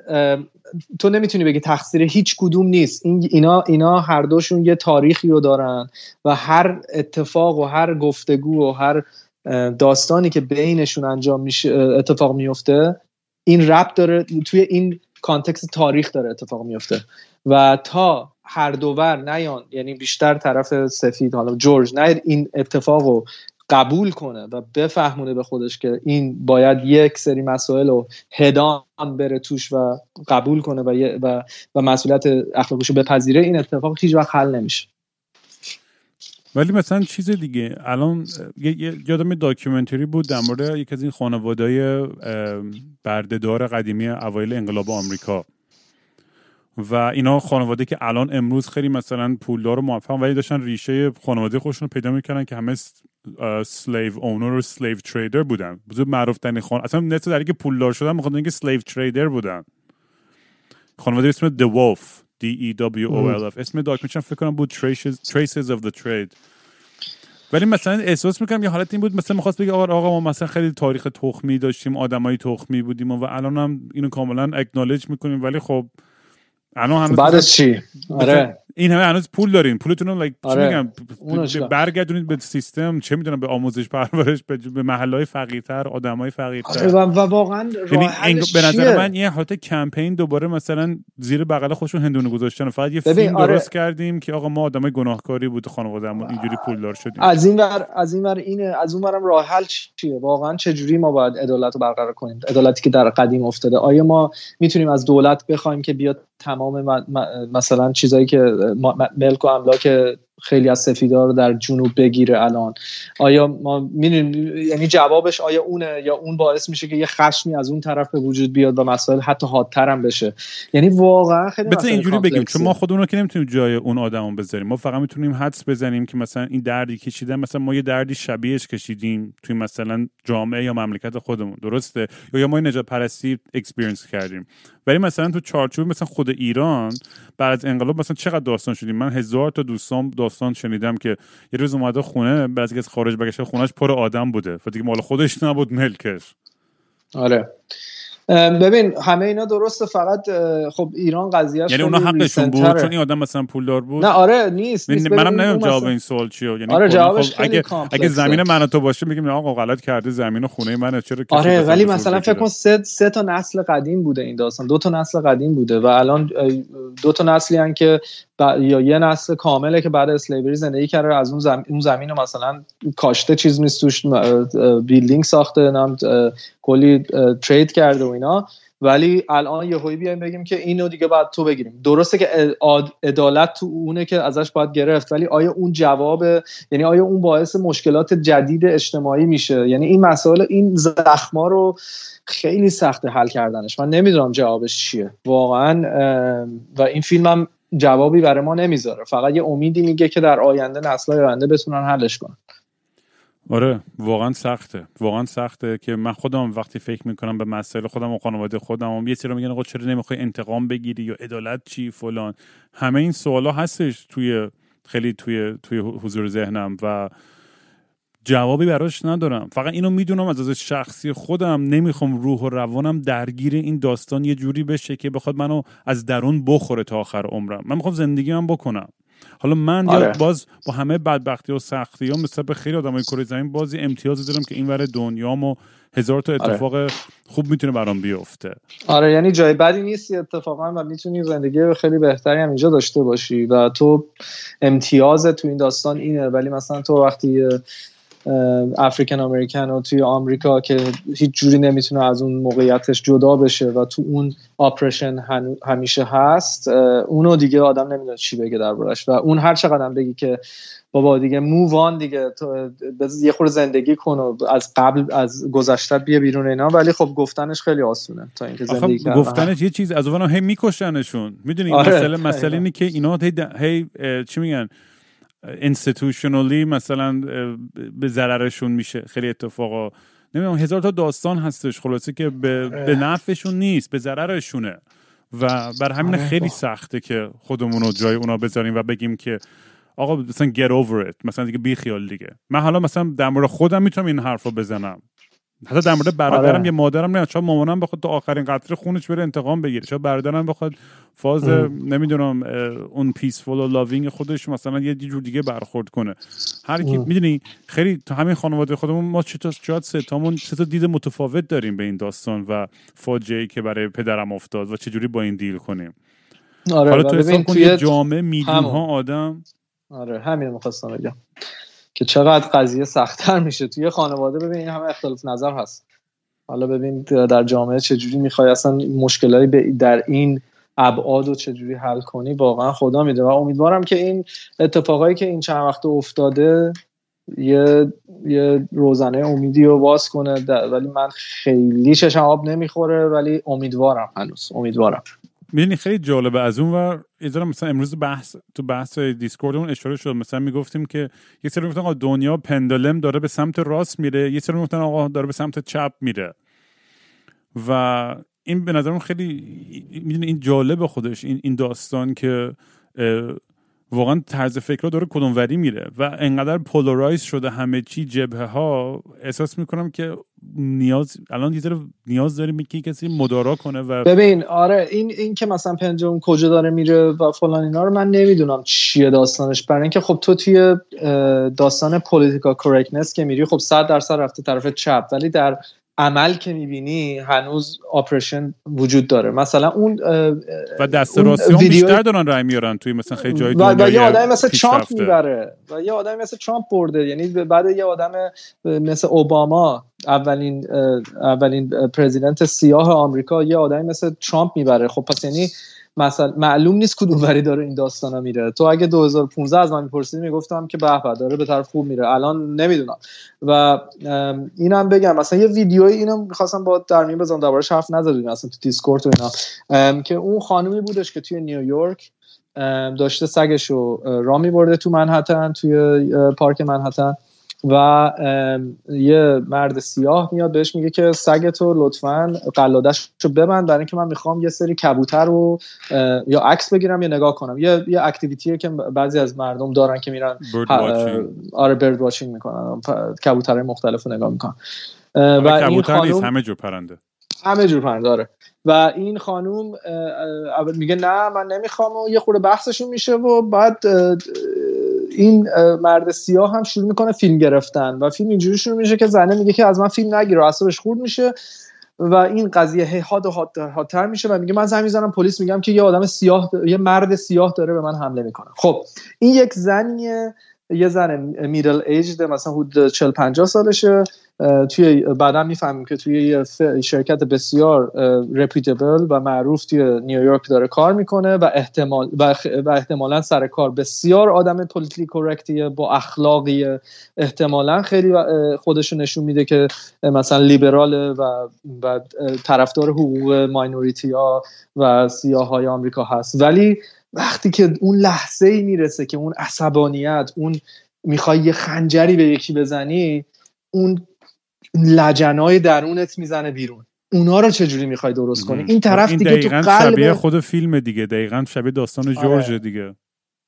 تو نمی‌تونی بگی تقصیر هیچ کدوم نیست. این اینا اینا هر دوشون یه تاریخی رو دارن و هر اتفاق و هر گفتگو و هر داستانی که بینشون انجام میشه اتفاق میفته این ربط داره توی این کانتکست تاریخ داره اتفاق میفته. و تا هر دوور نیان یعنی بیشتر طرف سفید حالا جورج نه این اتفاق رو قبول کنه و بفهمونه به خودش که این باید یک سری مسائل رو هدام بره توش و قبول کنه و, و, و مسئولیت اخلاقیش رو بپذیره این اتفاق هیچ وقت حل نمیشه. ولی مثلا چیز دیگه الان یادم documentary بود در مورد یک از این خانواده برده‌دار قدیمی اوایل انقلاب آمریکا. و اینا خانواده که الان امروز خیلی مثلا پولدار و موفق ولی داشتن ریشه خانواده خودشون رو پیدا می‌کنن که همه slave owner و slave trader بودن. بزرگ معروف ترین خاندان اصلا نت در که پولدار شدن می‌خواد که slave trader بودن. خانواده اسم DeWolf. D E W O L F. اسم documentary فکر کنم بود Traces, Traces of the Trade. ولی مثلا احساس می‌کنم یه حالت این بود مثلا می‌خواست بگه آقا آقا ما مثلا خیلی تاریخ تخمی داشتیم آدمای تخمی بودیم و الان هم اینو کاملا اکنالج می‌کنیم. ولی خب الان هنوز بعدش چی؟ آره. این همه هنوز پول دارین پولتون رو آره. میگم؟ برگردونید به سیستم. چه می‌دونم به آموزش پرورش به محلهای فقیرتر آدمای فقیرتر. آره و, واقعا یعنی به نظر من یه حالت کمپین دوباره مثلا زیر بغل خودشون هندونه گذاشتن. فقط یه فیلم آره. درست کردیم که آقا ما آدمای گناهکاری بود خانوادهمون اینجوری پولدار شدیم. از این ور از این ور اینه از اون ورم راه حل چیه؟ واقعا چه جوری ما باید عدالت رو برقرار کنیم؟ عدالتی که در قدیم افتاده. آیا ما می‌تونیم از دولت بخوایم که بیاد تمام مثلا چیزایی که ملک و املاک خیلی از سفیدا رو در جنوب بگیره الان. آیا ما می‌دونیم یعنی جوابش آیا اونه یا اون باعث میشه که یه خشمی از اون طرف به وجود بیاد و مسائل حتی حادتر هم بشه؟ یعنی واقعا خیلی مثلا اینجوری بگیم چون ما خودمون رو که نمی‌تونیم جای اون آدمو بذاریم. ما فقط می‌تونیم حدس بزنیم که مثلا این دردی کشیدن مثلا ما یه دردی شبیهش کشیدیم توی مثلا جامعه یا مملکت خودمون. درسته؟ یا ما نجات پرستی اکسپریانس کردیم. ولی مثلا تو چارچوب مثلا خود ایران بعد از انقلاب مثلا چقدر داستان شدیم من هزار تا دوستان داستان شنیدم که یه روز اومده خونه بعضی از خارج بگشه خونش پر آدم بوده. و دیگه مال خودش نبود ملکش. آره. ببین همه اینا درسته فقط خب ایران قضیه یعنی اونا حقشون بود؟ چون این آدم مثلا پولدار بود؟ نه آره نیست, نیست. منم نمی‌دونم جواب این سوال چیه. یعنی آره جوابش خب اگه اگه زمین من تو باشه میگیم آقا غلط کرده زمین و خونه منه چرا آره ولی مثلا فکر کن سه, سه تا نسل قدیم بوده این داستان. دو تا نسل قدیم بوده و الان دو تا نسلی هن که یا یه نسل کامله که بعد اسلیوری زندگی کرده از اون زمین اون زمین مثلا کاشته چیز نیست توش بیلدینگ ساخته نام کلی ترید کرده و اینا. ولی الان یه هایی بیایم بگیم که اینو دیگه باید تو بگیریم. درسته که عدالت تو اونه که ازش باید گرفت ولی آیا اون جواب یعنی آیا اون باعث مشکلات جدید اجتماعی میشه؟ یعنی این مسائل این زخما رو خیلی سخت حل کردنش. من نمی‌دونم جوابش چیه. واقعا و این فیلم هم جوابی برای ما نمی‌ذاره. فقط یه امیدی میگه که در آینده نسل‌های آینده بتونن حلش کنن. آره واقعا سخته. واقعا سخته که من خودم وقتی فکر می‌کنم به مسائل خودم و خانواده خودم یه سری میگن آقا چرا نمی‌خوای انتقام بگیری یا عدالت چی فلان؟ همه این سوالا هستش توی خیلی توی توی حضور ذهنم و جوابی براش ندارم فقط اینو می‌دونم از از شخصی خودم نمی‌خوام روح و روانم درگیر این داستان یه جوری بشه که بخواد منو از درون بخوره تا آخر عمرم من می‌خوام زندگی من بکنم حالا من آره. باز با همه بدبختی و سختی ها مثل به خیلی آدمای کره زمین بازی امتیازی دارم که این ور دنیام و هزار تا آره. اتفاق آره. خوب می‌تونه برام بیفته آره یعنی جای بدی نیستی اتفاقا و می‌تونی زندگی خیلی بهتری هم اینجا داشته باشی و تو امتیاز تو این داستان اینه ولی مثلا تو وقتی افریکن امریکن و توی آمریکا که هیچ جوری نمی‌تونه از اون موقعیتش جدا بشه و تو اون آپریشن همیشه هست اونو دیگه آدم نمی‌دونه چی بگه دربارش. و اون هر چقدر بگی که بابا دیگه مووان دیگه تو یه خور زندگی کن و از قبل از گذشته بیا بیرون اینا. ولی خب گفتنش خیلی آسونه تا اینکه زندگی کردن. گفتنش یه چیز از اون هی میکشنشون. می‌دونی آره. مسئله مسئله اینه که اینا هی, هی چی میگن؟ انستیتوشنالی مثلا به ضررشون میشه. خیلی اتفاقا نمی‌دونم هزار تا داستان هستش. خلاصه که به, به نفعشون نیست به ضررشونه. و بر همین آره. خیلی سخته که خودمون رو جای اونا بذاریم و بگیم که آقا مثلا get over it. مثلا دیگه بی خیال دیگه. من حالا مثلا در مورد خودم می‌تونم این حرف رو بزنم. حتی در مورد برادرم آره. یه مادرم نه شاید مامانم بخواد تا آخرین قطره خونش بره انتقام بگیره. شاید برادرم بخواد فاز نمی‌دونم اون پیسفول و لاوینگ خودش مثلا یه جور دیگه برخورد کنه. هر کی می‌دونی خیلی تو همین خانواده خودمون ما چطور شاید سه تامون سه تا دید متفاوت داریم به این داستان و فاجعه که برای پدرم افتاد و چجوری با این دیل کنیم. آره حالا تو حساب کن یه جامعه میلیون ها آدم. آره همین می‌خواستم بگم. که چقدر قضیه سختتر میشه. توی خانواده ببین این همه اختلاف نظر هست. حالا ببین در جامعه چجوری می‌خوای اصلا مشکلاتی در این ابعاد و چجوری حل کنی واقعا خدا میده. و امیدوارم که این اتفاقایی که این چند وقت افتاده یه یه روزنه امیدی رو باز کنه. ولی من خیلی چشم آب نمی‌خوره ولی امیدوارم هنوز. امیدوارم. می‌دونی خیلی جالبه. از اون ور یه مثلا امروز بحث تو بحث دیسکوردمون اشاره شد. مثلا می‌گفتیم که یه سری می‌گفتن آقا دنیا پندلم داره به سمت راست میره. یه سری می‌گفتن آقا داره به سمت چپ میره. و این به نظرم خیلی می‌دونی این جالب خودش. این این داستان که واقعا طرز فکر داره کدوم‌وری میره و انقدر polarize شده همه چی جبهه ها احساس می‌کنم که نیاز الان یه نیاز داریم که کسی مدارا کنه و ببین آره این این که مثلا پنجم کجا داره میره و فلان اینا رو من نمی‌دونم چیه داستانش. برای اینکه خب تو توی داستان political correctness که میری خب 100 درصد رفته طرف چپ ولی در عمل که می‌بینی هنوز oppression وجود داره. مثلا اون و دست راستی ویدیو... بیشتر دارن رای میارن توی مثلا خیلی جای و, و یه آدم مثل ترامپ می‌بره. و یه آدم مثل ترامپ برده. یعنی بعد یه آدم مثل اوباما اولین اولین president سیاه آمریکا یه آدمی مثل ترامپ می‌بره. خب پس یعنی مثلا معلوم نیست کدوم وری داره این داستانا میره. تو اگه 2015 از من میپرسیدی می‌گفتم که به داره به طرف خوب میره. الان نمی‌دونم. و اینم بگم مثلا یه ویدیوی اینو می‌خواستم با در میون بزنم دربارش حرف نزدیم اصلا تو Discord و اینا. که اون خانومی بودش که توی نیویورک داشته سگش رو را میبرده تو منحتن توی پارک منحتن. و یه مرد سیاه میاد بهش میگه که سگتو لطفا قلادش رو ببند برای اینکه من می‌خوام یه سری کبوتر رو یا عکس بگیرم یا نگاه کنم. یه یه اکتیویتیه که بعضی از مردم دارن که میرن آره برد واچینگ می‌کنن کبوترهای مختلف رو نگاه می‌کنن. و این خانوم همه جور پرنده. همه جور پرنده آره. و این خانوم میگه نه من نمی‌خوام و یه خورده بحثشون میشه و بعد این مرد سیاه هم شروع می‌کنه فیلم گرفتن و فیلم اینجوری شروع میشه که زنه میگه که از من فیلم نگیر اعصابش خورد میشه و این قضیه هی حاد و حادتر میشه و میگه من زنگ می‌زنم پلیس میگم که یه آدم سیاه یه مرد سیاه داره به من حمله می‌کنه. خب این یک زنیه یه زن میدل ایج مثلا حدود 40 50 سالشه توی بعدا می‌فهمیم که توی یه شرکت بسیار رپیتبل و معروف توی نیویورک داره کار می‌کنه و احتمال و, احتمالا سر کار بسیار آدم پولیتیکلی کرکتیه با اخلاقی احتمالا خیلی خودشو نشون میده که مثلا لیبراله و, و طرفدار حقوق ماینوریتی ها و سیاه های آمریکا هست. ولی وقتی که اون لحظه ای می‌رسه که اون عصبانیت اون می‌خوای یه خنجری به یکی بزنی اون لجنای درونت می‌زنه بیرون. اونا رو چجوری می‌خوای درست کنی؟ این طرف دیگه تو قلب شبیه خود فیلم دیگه. دقیقا شبیه داستان آره. جورج دیگه.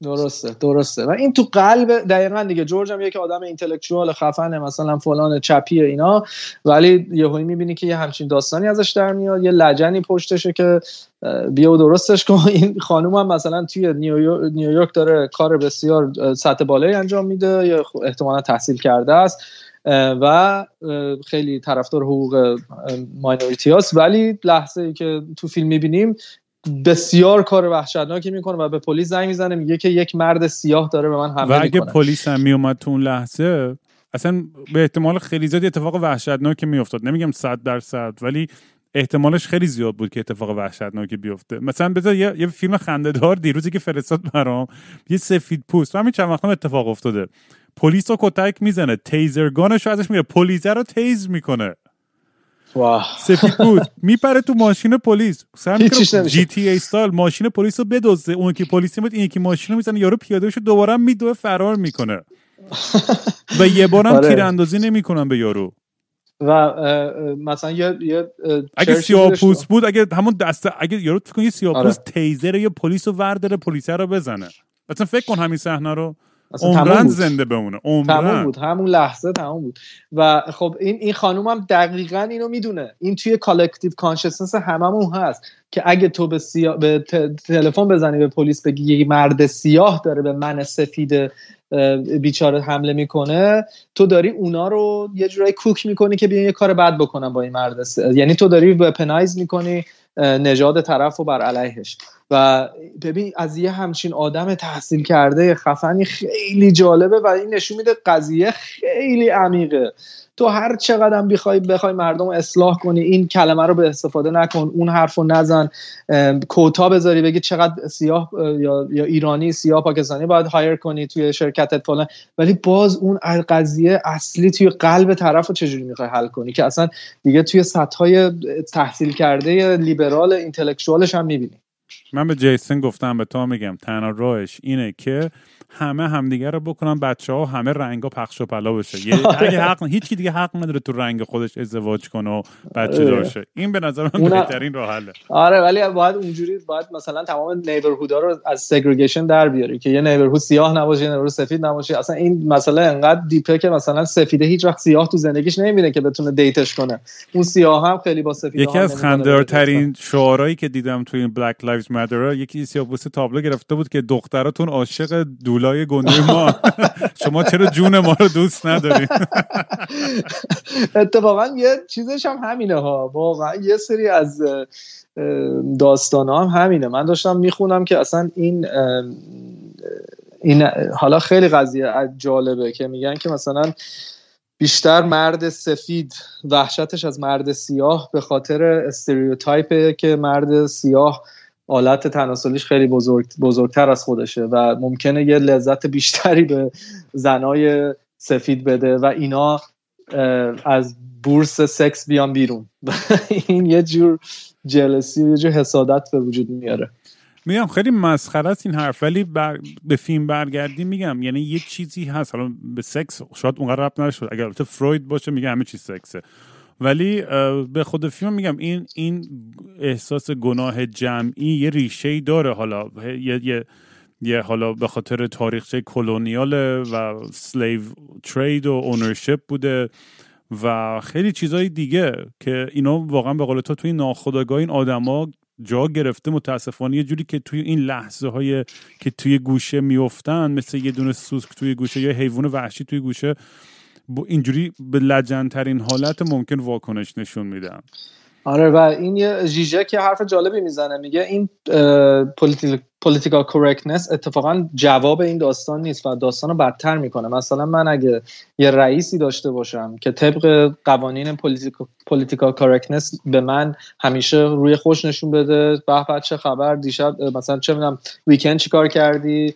درسته درسته. و این تو قلب دقیقا دیگه. جورج هم یک آدم اینتלקچوال خفنه مثلا فلان چپیه اینا. ولی یهویی می‌بینی که یه همچین داستانی ازش در میاد یه لجنی پشتشه که بیا و درستش کن. [LAUGHS] این خانوم هم مثلا توی نیویورک داره کار بسیار سطح بالایی انجام میده یا احتمالا تحصیل کرده است و خیلی طرفدار حقوق ماینوریتی هست ولی لحظه ای که تو فیلم می‌بینیم بسیار کار وحشتناکی می‌کنه و به پلیس زنگ می‌زنه میگه که یک مرد سیاه داره به من حمله و اگه پلیس هم میومد تو اون لحظه اصلا به احتمال خیلی زیاد اتفاق وحشتناکی میافتاد. نمیگم صد درصد ولی احتمالش خیلی زیاد بود که اتفاق وحشتناکی بیفته. مثلا بذار یه, یه فیلم خنده‌دار دیروزی که فرستاد برام یه سفید پوست. همین چند وقت اتفاق افتاده. پلیس رو کتک می‌زنه. taser gun ش رو ازش میره پلیس رو tase می‌کنه. سفید بود میپره تو ماشین پلیس. GTA style ماشین پلیس رو بدزده. اون که پلیس میاد این یکی ماشین رو می‌زنه. یارو پیاده شو دوباره میدوه فرار می‌کنه. [LAUGHS] و یه بارم آره. تیراندازی نمی‌کنن به یارو. و مثلا یه, یه اگه سیاپوست بود اگه همون دسته اگه یارو فکر کن یه سیاپوست آره. taser یه پلیس رو ورداره پلیس رو بزنه. مثلا فکر کن همین صحنه رو. عمرا زنده بمونه. تموم بود. همون لحظه تموم بود. و خب این این خانوم هم دقیقا اینو می‌دونه. این توی collective consciousness هممون هست که اگه تو به, سیا... به تلفن بزنی به پلیس بگی یه مرد سیاه داره به من سفید بیچاره حمله می‌کنه تو داری اونا رو یه جورایی کوک می‌کنی که بیان یه کار بد بکنن با این مرد. یعنی تو داری وپنایز می‌کنی نژاد طرف و بر علیهش. و ببین از یه همچین آدم تحصیل کرده خفنی خیلی جالبه و این نشون میده قضیه خیلی عمیقه. تو هر چقدر بخوای بخوای مردم رو اصلاح کنی این کلمه رو به استفاده نکن اون حرف رو نزن کوتا بذاری بگی چقدر سیاه یا, یا ایرانی سیاه پاکستانی باید هایر کنی توی شرکتت فلان. ولی باز اون قضیه اصلی توی قلب طرف رو چجوری می‌خوای حل کنی؟ که اصلا دیگه توی سطح تحصیل کرده لیبرال اینتלקچوالش هم می‌بینی. من به جیسن گفتم به تو میگم تنها راهش اینه که همه همدیگه رو بکنن بچه ها همه رنگ ها پخش و پلا بشه. یه اگه حق هیچ دیگه حق نداره تو رنگ خودش ازدواج کنه و بچه آره. دارشه این به نظر من بهترین راه حله. آره ولی باید اونجوری باید مثلا تمام نیبرهودا رو از سگریگیشن در بیاری که یه نیبرهود سیاه نباشه یه نیبرهود سفید نباشه. اصلا این مسئله انقدر دیپه که مثلا سفیده هیچ وقت سیاه تو زندگیش نمی‌بینه که بتونه دیتش کنه. اون سیاه هم خیلی با سفید یکی از خنده‌دارترین شعارهایی که دیدم توی این Black Lives Matter یکی سیاپوست تابلو گرفته بود که دختراتون عاشق دودولای گنده ما. شما چرا جون ما رو دوست ندارین؟ اتفاقا یه چیزش هم همینه ها. واقعا یه سری از داستان هم همینه. من داشتم می‌خونم که اصلا این این حالا خیلی قضیه جالبه که میگن که مثلا بیشتر مرد سفید وحشتش از مرد سیاه به خاطر استریوتایپه که مرد سیاه آلت تناسلیش خیلی بزرگ، بزرگتر از خودشه و ممکنه یه لذت بیشتری به زنای سفید بده و اینا از بورس سکس بیان بیرون. [LAUGHS] این یه جور جلسی یه جور حسادت به وجود میاره. میگم خیلی مسخره است این حرف ولی بر... به فیلم برگردی میگم یعنی یه چیزی هست. حالا به سکس شاید اونقدر رب نشد اگر البته فروید باشه میگه همه چیز سکسه. ولی به خود فیلم میگم این این احساس گناه جمعی یه ریشه ای داره. حالا یه, یه یه حالا به خاطر تاریخچه کلونیال و سلیو ترید و اونرشپ بوده و خیلی چیزهای دیگه که اینا واقعا به قول تو توی ناخودآگاه این آدما جا گرفته. متاسفانه یه جوری که توی این لحظه های که توی گوشه میفتن مثل یه دونه سوسک توی گوشه یا حیوان وحشی توی گوشه اینجوری به لجن‌ترین حالت ممکن واکنش نشون میدم. آره و این ژیژک یه حرف جالبی می‌زنه. میگه این political correctness اتفاقا جواب این داستان نیست و داستان رو بدتر می‌کنه. مثلا من اگه یه رئیسی داشته باشم که طبق قوانین political correctness به من همیشه روی خوش نشون بده به چه خبر دیشب مثلا چه می‌دونم weekend چیکار کردی؟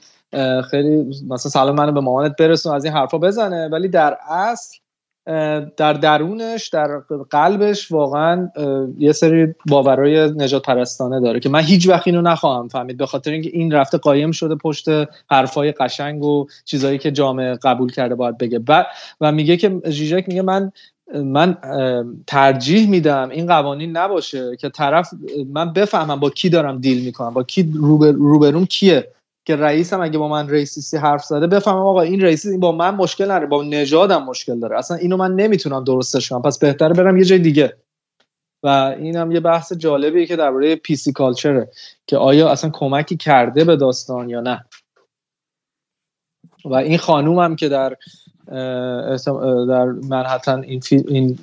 خیلی مثلا سلام منو به مامانت برسون از این حرفا بزنه. ولی در اصل در درونش در قلبش واقعا یه سری باورای نژادپرستانه داره که من هیچ وقت اینو نخواهم فهمید به خاطر اینکه این رفته قایم شده پشت حرفای قشنگ و چیزایی که جامعه قبول کرده باید بگه. و, و میگه که ژیژک میگه من من ترجیح میدم این قوانین نباشه که طرف من بفهمم با کی دارم deal می‌کنم با کی روبروم کیه. که رئیسم اگه با من racist ی حرف زده بفهمم آقا این رئیس این با من مشکل نداره با نژادم مشکل داره. اصلا اینو من نمی‌تونم درستش کنم پس بهتره برم یه جای دیگه. و این هم یه بحث جالبیه که درباره PC culture ه که آیا اصلا کمکی کرده به داستان یا نه. و این خانوم هم که در در منحتن این, این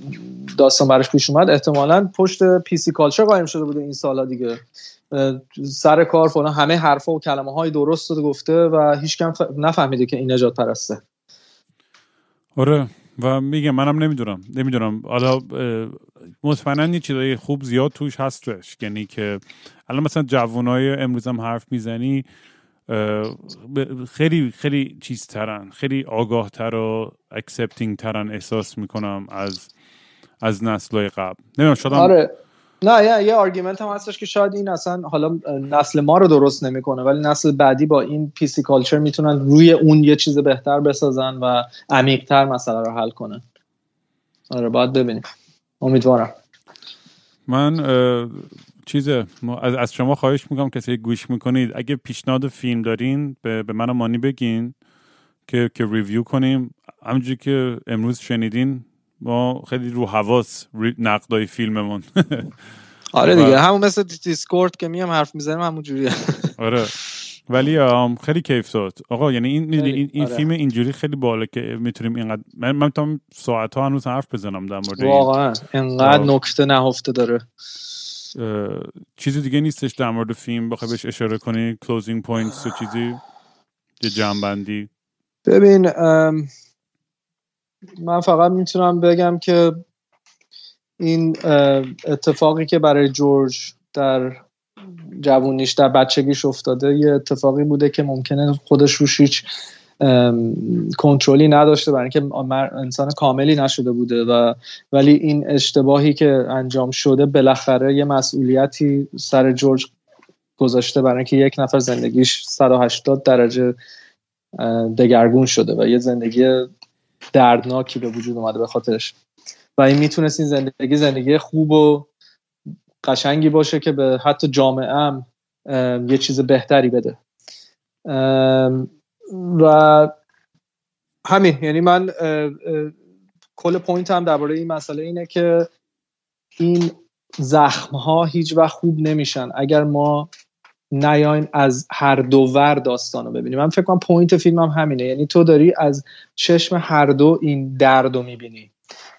داستان براش پیش اومد احتمالا پشت پی سی کالچر قایم شده بوده این سالا دیگه. سر کار فلان همه حرفا و کلمه های درست رو گفته و هیچ کم نفهمیده که این نجات پرسته. آره و میگم منم نمی‌دونم نمی‌دونم. حالا مطمئنا یه چیزای خوب زیاد توش هستش یعنی که الان مثلا جوانای امروز هم حرف می‌زنی خیلی خیلی چیز ترن خیلی آگاه تر و accepting ترن احساس می‌کنم از از نسلهای قبل. نمی‌دونم شایدم آره. نه یه یه argument هم هستش که شاید این اصلا حالا نسل ما رو درست نمی‌کنه ولی نسل بعدی با این PC culture می‌تونن روی اون یه چیز بهتر بسازن و عمیقتر مسئله رو حل کنن. آره باید ببینیم. امیدوارم. من چیز از شما خواهش می‌کنم کسی گوش می‌کنید اگه پیشنهاد فیلم دارین به, به من مانی بگین که که review کنیم. همونجوری که امروز شنیدین ما خیلی رو حواس نقدای فیلممون. [LAUGHS] آره دیگه همون مثل Discord که میام حرف می‌زنیم همون جوریه. [LAUGHS] آره. ولی خیلی کیف داد آقا یعنی این این, این آره. فیلم اینجوری خیلی بالا که می‌تونیم اینقدر من من تا ساعت ها هنوز حرف بزنم در مورد واقعا اینقدر نکته نهفته داره. چیزی دیگه نیستش در مورد فیلم؟ بخوای بهش اشاره کنی؟ closing points و چیزی؟ یه جمع‌بندی؟ ببین من فقط می‌تونم بگم که این اتفاقی که برای جورج در جوونیش در بچگیش افتاده یه اتفاقی بوده که ممکنه خودش روش هیچ کنترلی نداشته برای اینکه انسان کاملی نشده بوده و ولی این اشتباهی که انجام شده بالاخره یه مسئولیتی سر جورج گذاشته برای اینکه یک نفر زندگیش 180 درجه دگرگون شده و یه زندگی دردناکی به وجود اومده به خاطرش. و این می‌تونست این زندگی زندگی خوب و قشنگی باشه که به حتی جامعه هم یه چیز بهتری بده. و همین یعنی من کل point هم درباره این مسئله اینه که این زخم ها هیچ وقت خوب نمیشن. اگر ما نیایم از هر دو ور داستان رو ببینیم من فکر کنم point فیلم هم همینه. یعنی تو داری از چشم هر دو این درد رو می‌بینی.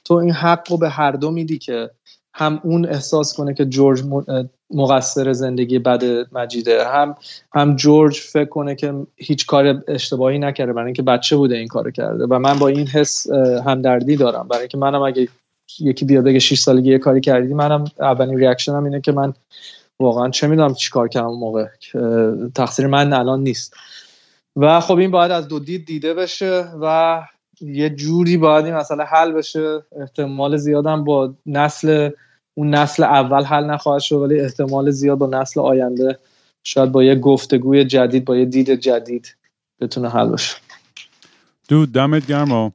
تو این حق رو به هر دو میدی که هم اون احساس کنه که جورج مقصر زندگی بد مجیده هم هم جورج فکر کنه که هیچ کار اشتباهی نکرده برای اینکه بچه بوده این کار کرده. و من با این حس همدردی دارم. برای اینکه منم اگه یکی بیاد بگه 6 سالگی یه کاری کردی منم اولین ریاکشنم اینه که من واقعا چه می‌دونم چیکار کردم اون موقع. تقصیر من الان نیست. و خب این باید از دو دید دیده بشه و یه جوری باید این مسئله حل بشه. احتمال زیادم با نسل اون نسل اول حل نخواهد شد ولی احتمال زیاد با نسل آینده شاید با یه گفتگوی جدید با یه دید جدید بتونه حل بشه. دود دمت گرم و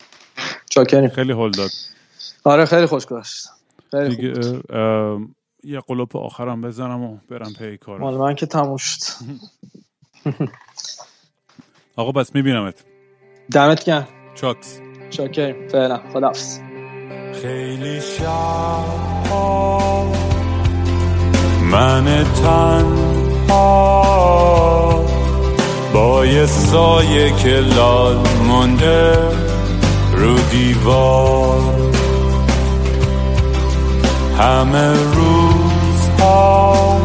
خیلی حل داد. آره خیلی خوش گذشت دیگه یه قلوپ آخرم بزنم و برم پی کار مال من که تموم شد. [LAUGHS] آقا بس میبینمت. دمت گرم. چاکس. چاکریم فعلا. خدافز خیلی شب من تنها با یه سایه که لال مونده رو دیوار. همه روزها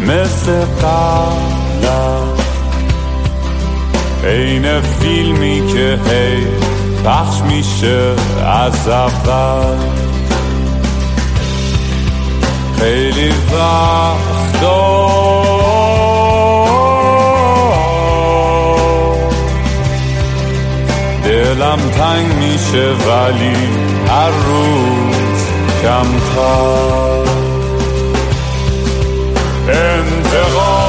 مثل قبلم. عین فیلمی که هی پخش میشه از اول. خیلی وقتا دلم تنگ میشه ولی هر روز کمتر. انتقام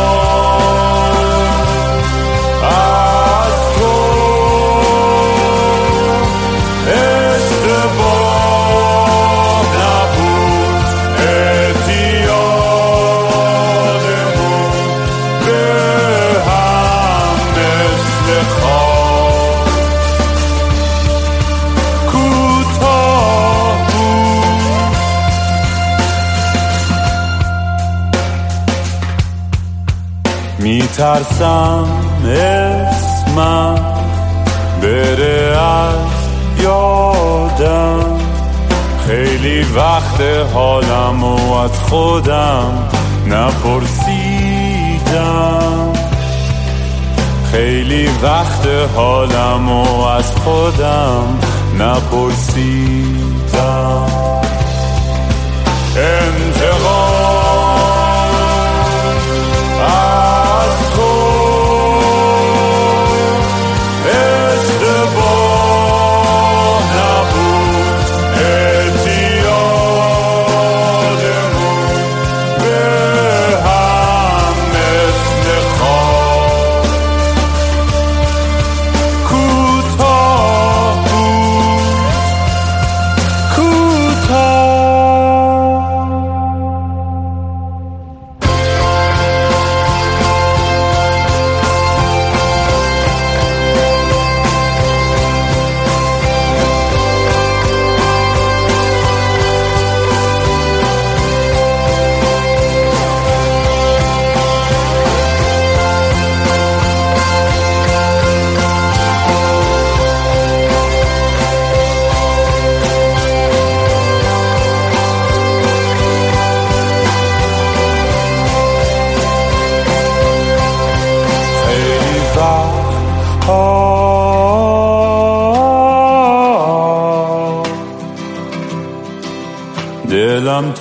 ترسم اسمم بره از یادم. خیلی وقت حالم و از خودم نپرسیدم. خیلی وقت حالم و از خودم نپرسیدم. انتقام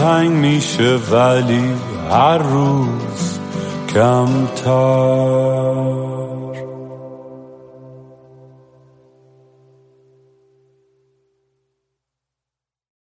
تنگ میشه ولی هر روز کمتر.